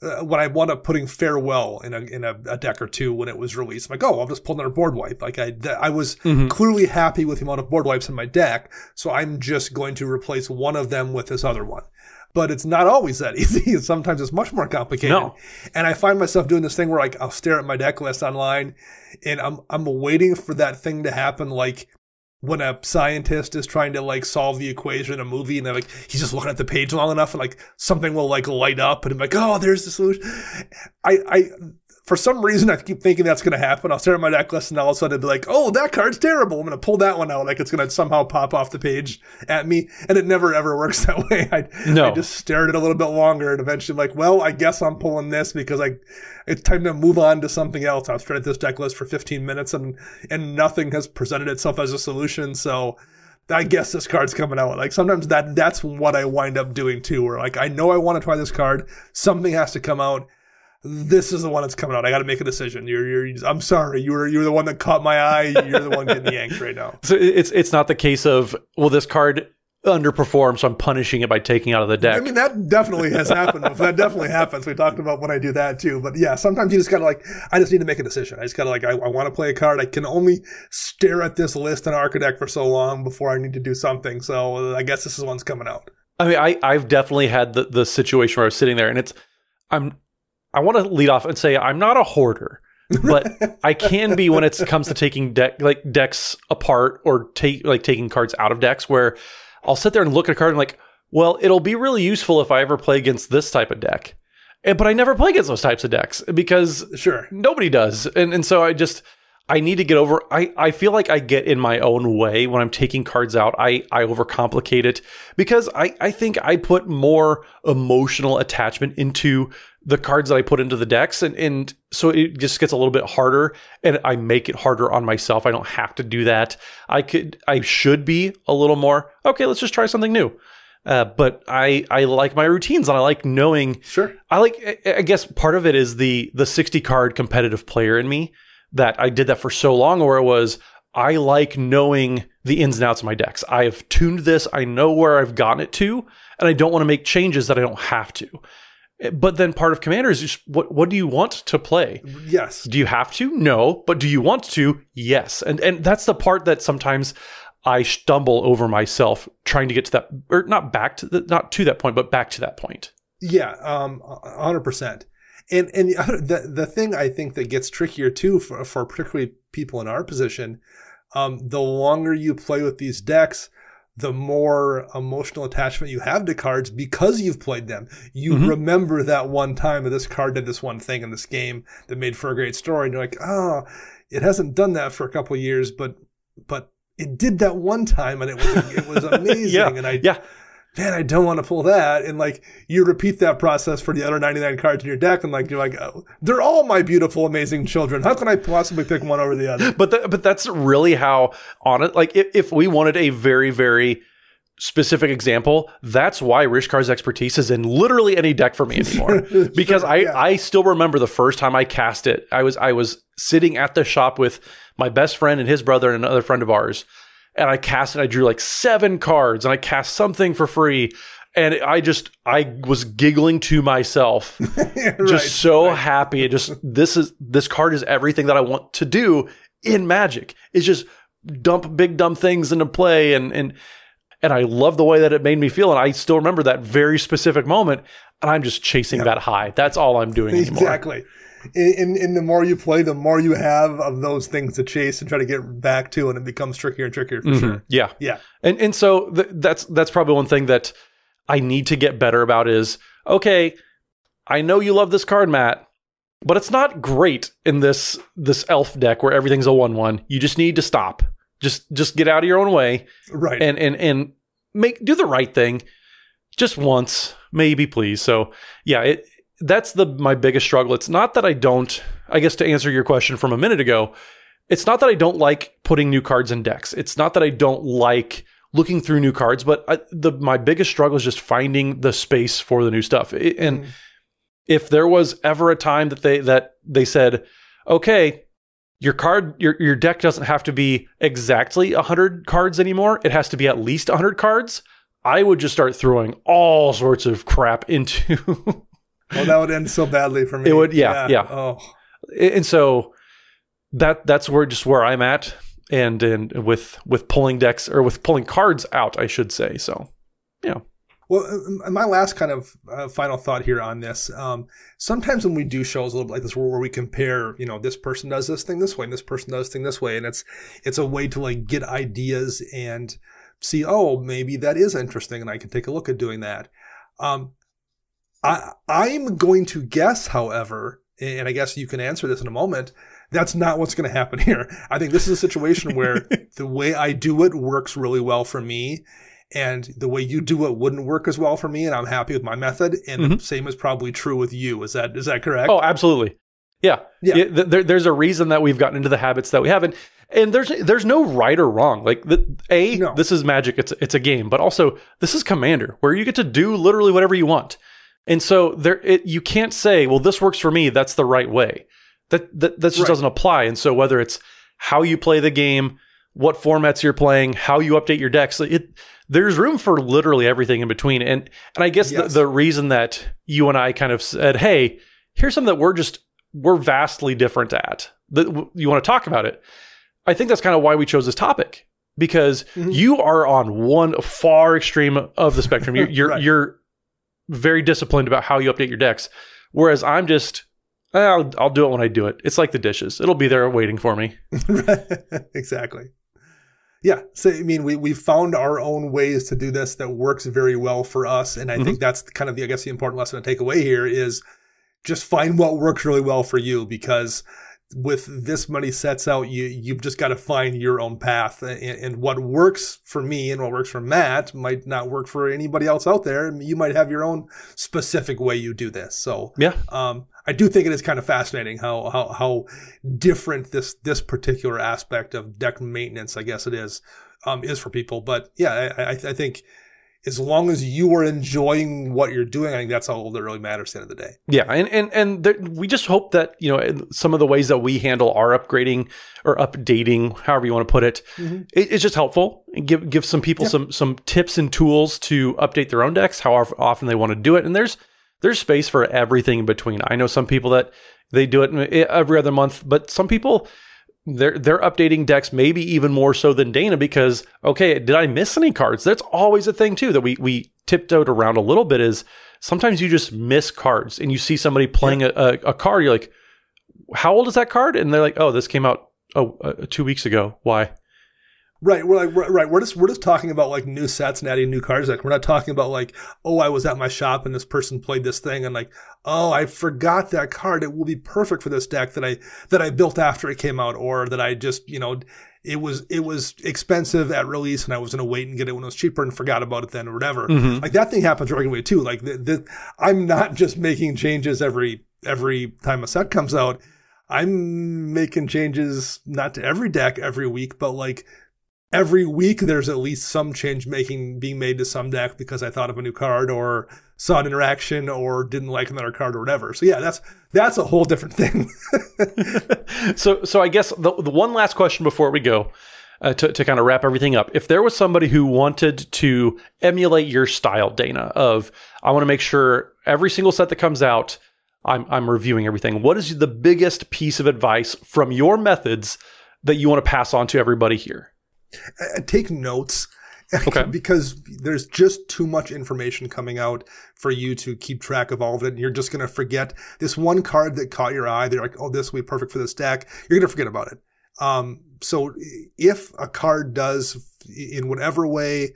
uh, when I wound up putting farewell in a in a, a deck or two when it was released, I'm like, oh, I'll just pull another board wipe. Like I, th- I was clearly happy with the amount of board wipes in my deck, so I'm just going to replace one of them with this other one. But it's not always that easy. Sometimes it's much more complicated.
No.
And I find myself doing this thing where like I'll stare at my deck list online, and I'm I'm waiting for that thing to happen, like when a scientist is trying to like solve the equation in a movie and they're like he's just looking at the page long enough and like something will like light up and I'm like oh there's the solution I I for some reason I keep thinking that's going to happen I'll stare at my deck list and all of a sudden it'll be like oh that card's terrible I'm going to pull that one out like it's going to somehow pop off the page at me and it never ever works that way I,
No.
I just stare at it a little bit longer and eventually like well I guess I'm pulling this because I it's time to move on to something else I've stared at this deck list for 15 minutes and and nothing has presented itself as a solution so I guess this card's coming out. Like sometimes that that's what I wind up doing too, where like I know I want to try this card, something has to come out. This is the one that's coming out. I got to make a decision. You're, you're. I'm sorry. You were, you're the one that caught my eye. You're the one getting yanked right now.
So it's it's not the case of well, this card underperformed, so I'm punishing it by taking out of the deck.
I mean, that definitely has happened. that definitely happens. We talked about when I do that too. But yeah, sometimes you just gotta like, I just need to make a decision. I just gotta like, I, I want to play a card. I can only stare at this list in Archidekt for so long before I need to do something. So I guess this is one's coming out.
I mean, I I've definitely had the the situation where I was sitting there, and it's I'm I want to lead off and say I'm not a hoarder, but I can be when it comes to taking deck like decks apart or take like taking cards out of decks where I'll sit there and look at a card and like, well, it'll be really useful if I ever play against this type of deck. Eh, but I never play against those types of decks because
Sure.
nobody does. And and so I just I need to get over I, I feel like I get in my own way when I'm taking cards out. I, I overcomplicate it because I, I think I put more emotional attachment into the cards that I put into the decks and, and so it just gets a little bit harder and I make it harder on myself. I don't have to do that. I could I should be a little more, okay, let's just try something new. Uh, but I I like my routines and I like knowing
Sure.
I like. I- I guess part of it is the the sixty card competitive player in me that I did that for so long, where it was I like knowing the ins and outs of my decks. I have tuned this. I know where I've gotten it to, and I don't want to make changes that I don't have to. Eh, But then part of Commander is just what what do you want to play?
Yes.
Do you have to? No. But do you want to? Yes. And and that's the part that sometimes I stumble over myself trying to get to that, or not back to the, not to that point, but back to that point.
Yeah, um, hundred percent. And and the the thing I think that gets trickier too for for particularly people in our position, um, the longer you play with these decks, the more emotional attachment you have to cards because you've played them. You
Mhm.
remember that one time that this card did this one thing in this game that made for a great story, and you're like, oh, it hasn't done that for a couple of years, but but it did that one time, and it was it was amazing,
Yeah.
and I
Yeah.
Man, I don't want to pull that. And like you repeat that process for the other 99 cards in your deck, and like you're like, oh, they're all my beautiful, amazing children. How can I possibly pick one over the other?
but th- but that's really how on it like if, if we wanted a very very specific example that's why rishkar's expertise is in literally any deck for me anymore because i
yeah.
i still remember the first time i cast it i was i was sitting at the shop with my best friend and his brother and another friend of ours and i cast it i drew like seven cards and i cast something for free and i just i was giggling to myself just so happy. It just this is this card is everything that I want to do in Magic. It's just dump big dumb things into play and and and I love the way that it made me feel. And I still remember that very specific moment. And I'm just chasing that high. That's all I'm doing anymore.
exactly. And, and, and the more you play, the more you have of those things to chase and try to get back to, and it becomes trickier and trickier for mm-hmm. sure.
Yeah.
Yeah.
And and so th- that's that's probably one thing that I need to get better about is okay, I know you love this card, Matt. but it's not great in this this elf deck where everything's a one one. You just need to stop. Just just get out of your own way
Right.
and and and make do the right thing just once maybe please so yeah it that's the my biggest struggle. It's not that i don't i guess to answer your question from a minute ago it's not that i don't like putting new cards in decks. It's not that i don't like looking through new cards but I, the my biggest struggle is just finding the space for the new stuff. It- and mm. if there was ever a time that they that they said okay your card your your deck doesn't have to be exactly 100 cards anymore. It has to be at least 100 cards. I would just start throwing all sorts of crap into
well, that would end so badly for me.
It would- yeah, yeah.
Oh,
and so that that's where just where i'm at and and with with pulling decks or with pulling cards out i should say so yeah
Well, uh, my last kind of uh, final thought here on this. Um, sometimes when we do shows a little bit like this, where, where we compare, you know, this person does this thing this way, and this person does this thing this way, and it's it's a way to like get ideas and see, oh, maybe that is interesting, and I can take a look at doing that. Um, I I'm going to guess, however, and I guess you can answer this in a moment. That's not what's going to happen here. I think this is a situation where the way I do it works really well for me, and the way you do it wouldn't work as well for me, and I'm happy with my method. And the same is probably true with you. Is that is that correct?
oh absolutely yeah
Yeah.
It- there, there's a reason that we've gotten into the habits that we have and and there's there's no right or wrong like the, a
No.
this is magic it's it's a game but also this is commander where you get to do literally whatever you want and so there it, you can't say well this works for me that's the right way that that, that just
Right.
doesn't apply and so whether it's how you play the game what formats you're playing how you update your decks it there's room for literally everything in between and and i guess
Yes.
the, the reason that you and i kind of said hey here's something that we're just we're vastly different at that you want to talk about it i think that's kind of why we chose this topic because
Mhm.
you are on one far extreme of the spectrum you're you're,
Right.
you're very disciplined about how you update your decks. Whereas i'm just "Eh, I'll, I'll do it when i do it. It's like the dishes. It'll be there waiting for me.
Exactly. Yeah. So I mean, we we found our own ways to do this that works very well for us, and I think that's kind of the I guess the important lesson to take away here is just find what works really well for you because with this many sets out you you've just got to find your own path. And, and what works for me and what works for matt might not work for anybody else out there and you might have your own specific way you do this. So
yeah.
um, I do think it is kind of fascinating how how how different this this particular aspect of deck maintenance, I guess it is, um, is for people. But yeah, I, I, I think as long as you are enjoying what you're doing, I think that's all that really matters at the end of the day.
Yeah, and and and there, we just hope that you know some of the ways that we handle our upgrading or updating, however you want to put it, mm-hmm. it it's just helpful and give give some people some some tips and tools to update their own decks, however often they want to do it. And there's there's space for everything in between. I know some people that they do it eh, every other month, but some people they're they're updating decks maybe even more so than Dana because okay, did I miss any cards? That's always a thing too that we we tiptoed around a little bit is sometimes you just miss cards and you see somebody playing a, a, a card, you're like, how old is that card? And they're like, oh, this came out oh uh, two weeks ago. Why?
Right, we're like right, right. We're just we're just talking about like new sets and adding new cards. Like we're not talking about like, oh, I was at my shop and this person played this thing and like, oh, I forgot that card. It will be perfect for this deck that I that I built after it came out, or that I just you know, it was it was expensive at release and I was gonna wait and get it when it was cheaper and forgot about it then or whatever. Mm-hmm. Like that thing happens right away too. Like the, the, I'm not just making changes every every time a set comes out. I'm making changes not to every deck every week, but like every week there's at least some change making being made to some deck because I thought of a new card or saw an interaction or didn't like another card or whatever. So yeah, that's that's a whole different thing.
so so I guess the, the one last question before we go uh, to to kind of wrap everything up. If there was somebody who wanted to emulate your style, Dana, of I want to make sure every single set that comes out, I'm I'm reviewing everything. What is the biggest piece of advice from your methods that you want to pass on to everybody here?
Uh, Take notes.
Okay.
because there's just too much information coming out for you to keep track of all of it. And you're just going to forget this one card that caught your eye. They're like, oh, this will be perfect for this deck. You're going to forget about it. Um, so if a card does in whatever way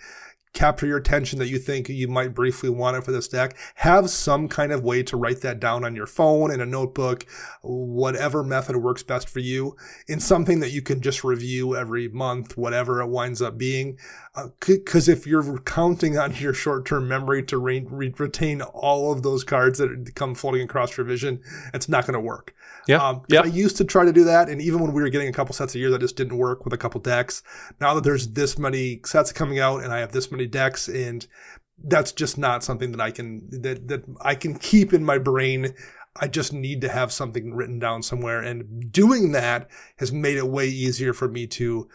capture your attention that you think you might briefly want it for this deck, have some kind of way to write that down on your phone, in a notebook, whatever method works best for you, in something that you can just review every month, whatever it winds up being. Because uh, if you're counting on your short term memory to re- re- retain all of those cards that come floating across your vision, it's not going to work.
Yeah.
Um,
yeah.
I used to try to do that. And even when we were getting a couple sets a year, that just didn't work with a couple decks. Now that there's this many sets coming out and I have this many decks and that's just not something that I can, that, that I can keep in my brain. I just need to have something written down somewhere. And doing that has made it way easier for me to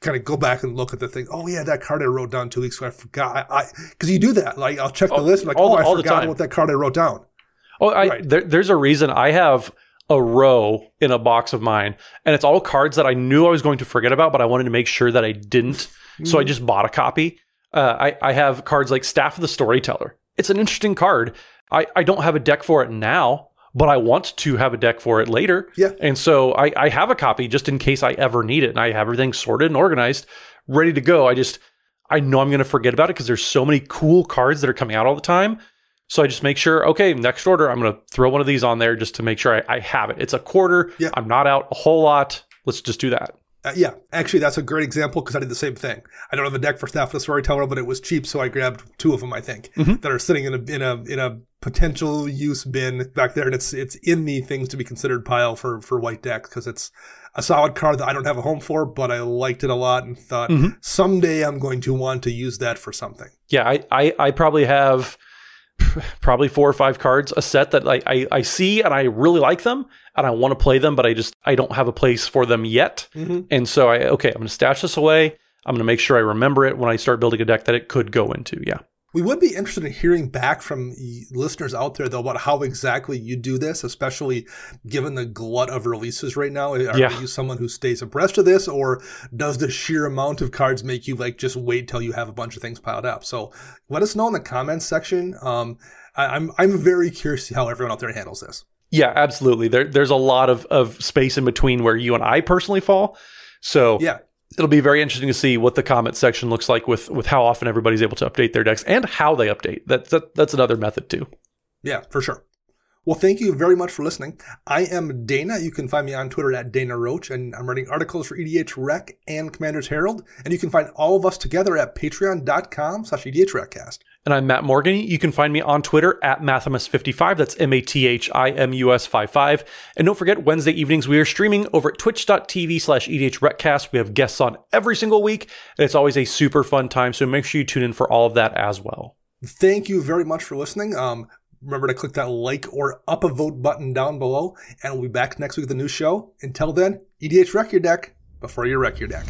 kind of go back and look at the thing. Oh yeah, that card I wrote down two weeks ago. I forgot. I, cause you do that. Like I'll check the
all,
list. Like,
all,
oh, I forgot what that card I wrote down.
Oh, I, right. there, there's a reason I have a row in a box of mine, and it's all cards that I knew I was going to forget about, but I wanted to make sure that I didn't. Mm. So I just bought a copy. Uh, I, I have cards like Staff of the Storyteller. It's an interesting card. I, I don't have a deck for it now, but I want to have a deck for it later.
Yeah.
And so I, I have a copy just in case I ever need it. And I have everything sorted and organized, ready to go. I just, I know I'm going to forget about it because there's so many cool cards that are coming out all the time. So I just make sure, okay, next order, I'm going to throw one of these on there just to make sure I, I have it. It's a quarter.
Yeah.
I'm not out a whole lot. Let's just do that.
Uh, yeah, actually, that's a great example because I did the same thing. I don't have a deck for Staff of the Storyteller, but it was cheap, so I grabbed two of them. I think mm-hmm. that are sitting in a in a in a potential use bin back there, and it's it's in the things to be considered pile for for white decks because it's a solid card that I don't have a home for, but I liked it a lot and thought mm-hmm. someday I'm going to want to use that for something.
Yeah, I I, I probably have probably four or five cards a set that I, I, I see and I really like them and I want to play them, but I just I don't have a place for them yet. Mm-hmm. And so I okay, I'm gonna stash this away. I'm gonna make sure I remember it when I start building a deck that it could go into. Yeah.
We would be interested in hearing back from listeners out there, though, about how exactly you do this, especially given the glut of releases right now. Are yeah. you someone who stays abreast of this, or does the sheer amount of cards make you like just wait till you have a bunch of things piled up? So let us know in the comments section. Um, I, I'm I'm very curious to see how everyone out there handles this.
Yeah, absolutely. There, there's a lot of, of space in between where you and I personally fall. So
yeah,
it'll be very interesting to see what the comment section looks like with with how often everybody's able to update their decks and how they update. That, that that's another method too.
Yeah, for sure. Well, thank you very much for listening. I am Dana. You can find me on Twitter at Dana Roach, and I'm writing articles for EDH Rec and Commander's Herald. And you can find all of us together at patreon.com slash EDHRecast.
And I'm Matt Morgan. You can find me on Twitter at Mathimus55. That's M A T H I M U S 55. And don't forget, Wednesday evenings, we are streaming over at twitch.tv slash EDHRecast. We have guests on every single week, and it's always a super fun time. So make sure you tune in for all of that as well.
Thank you very much for listening. Um, remember to click that like or up a vote button down below, and we'll be back next week with a new show. Until then, EDH Wreck Your Deck before you wreck your deck.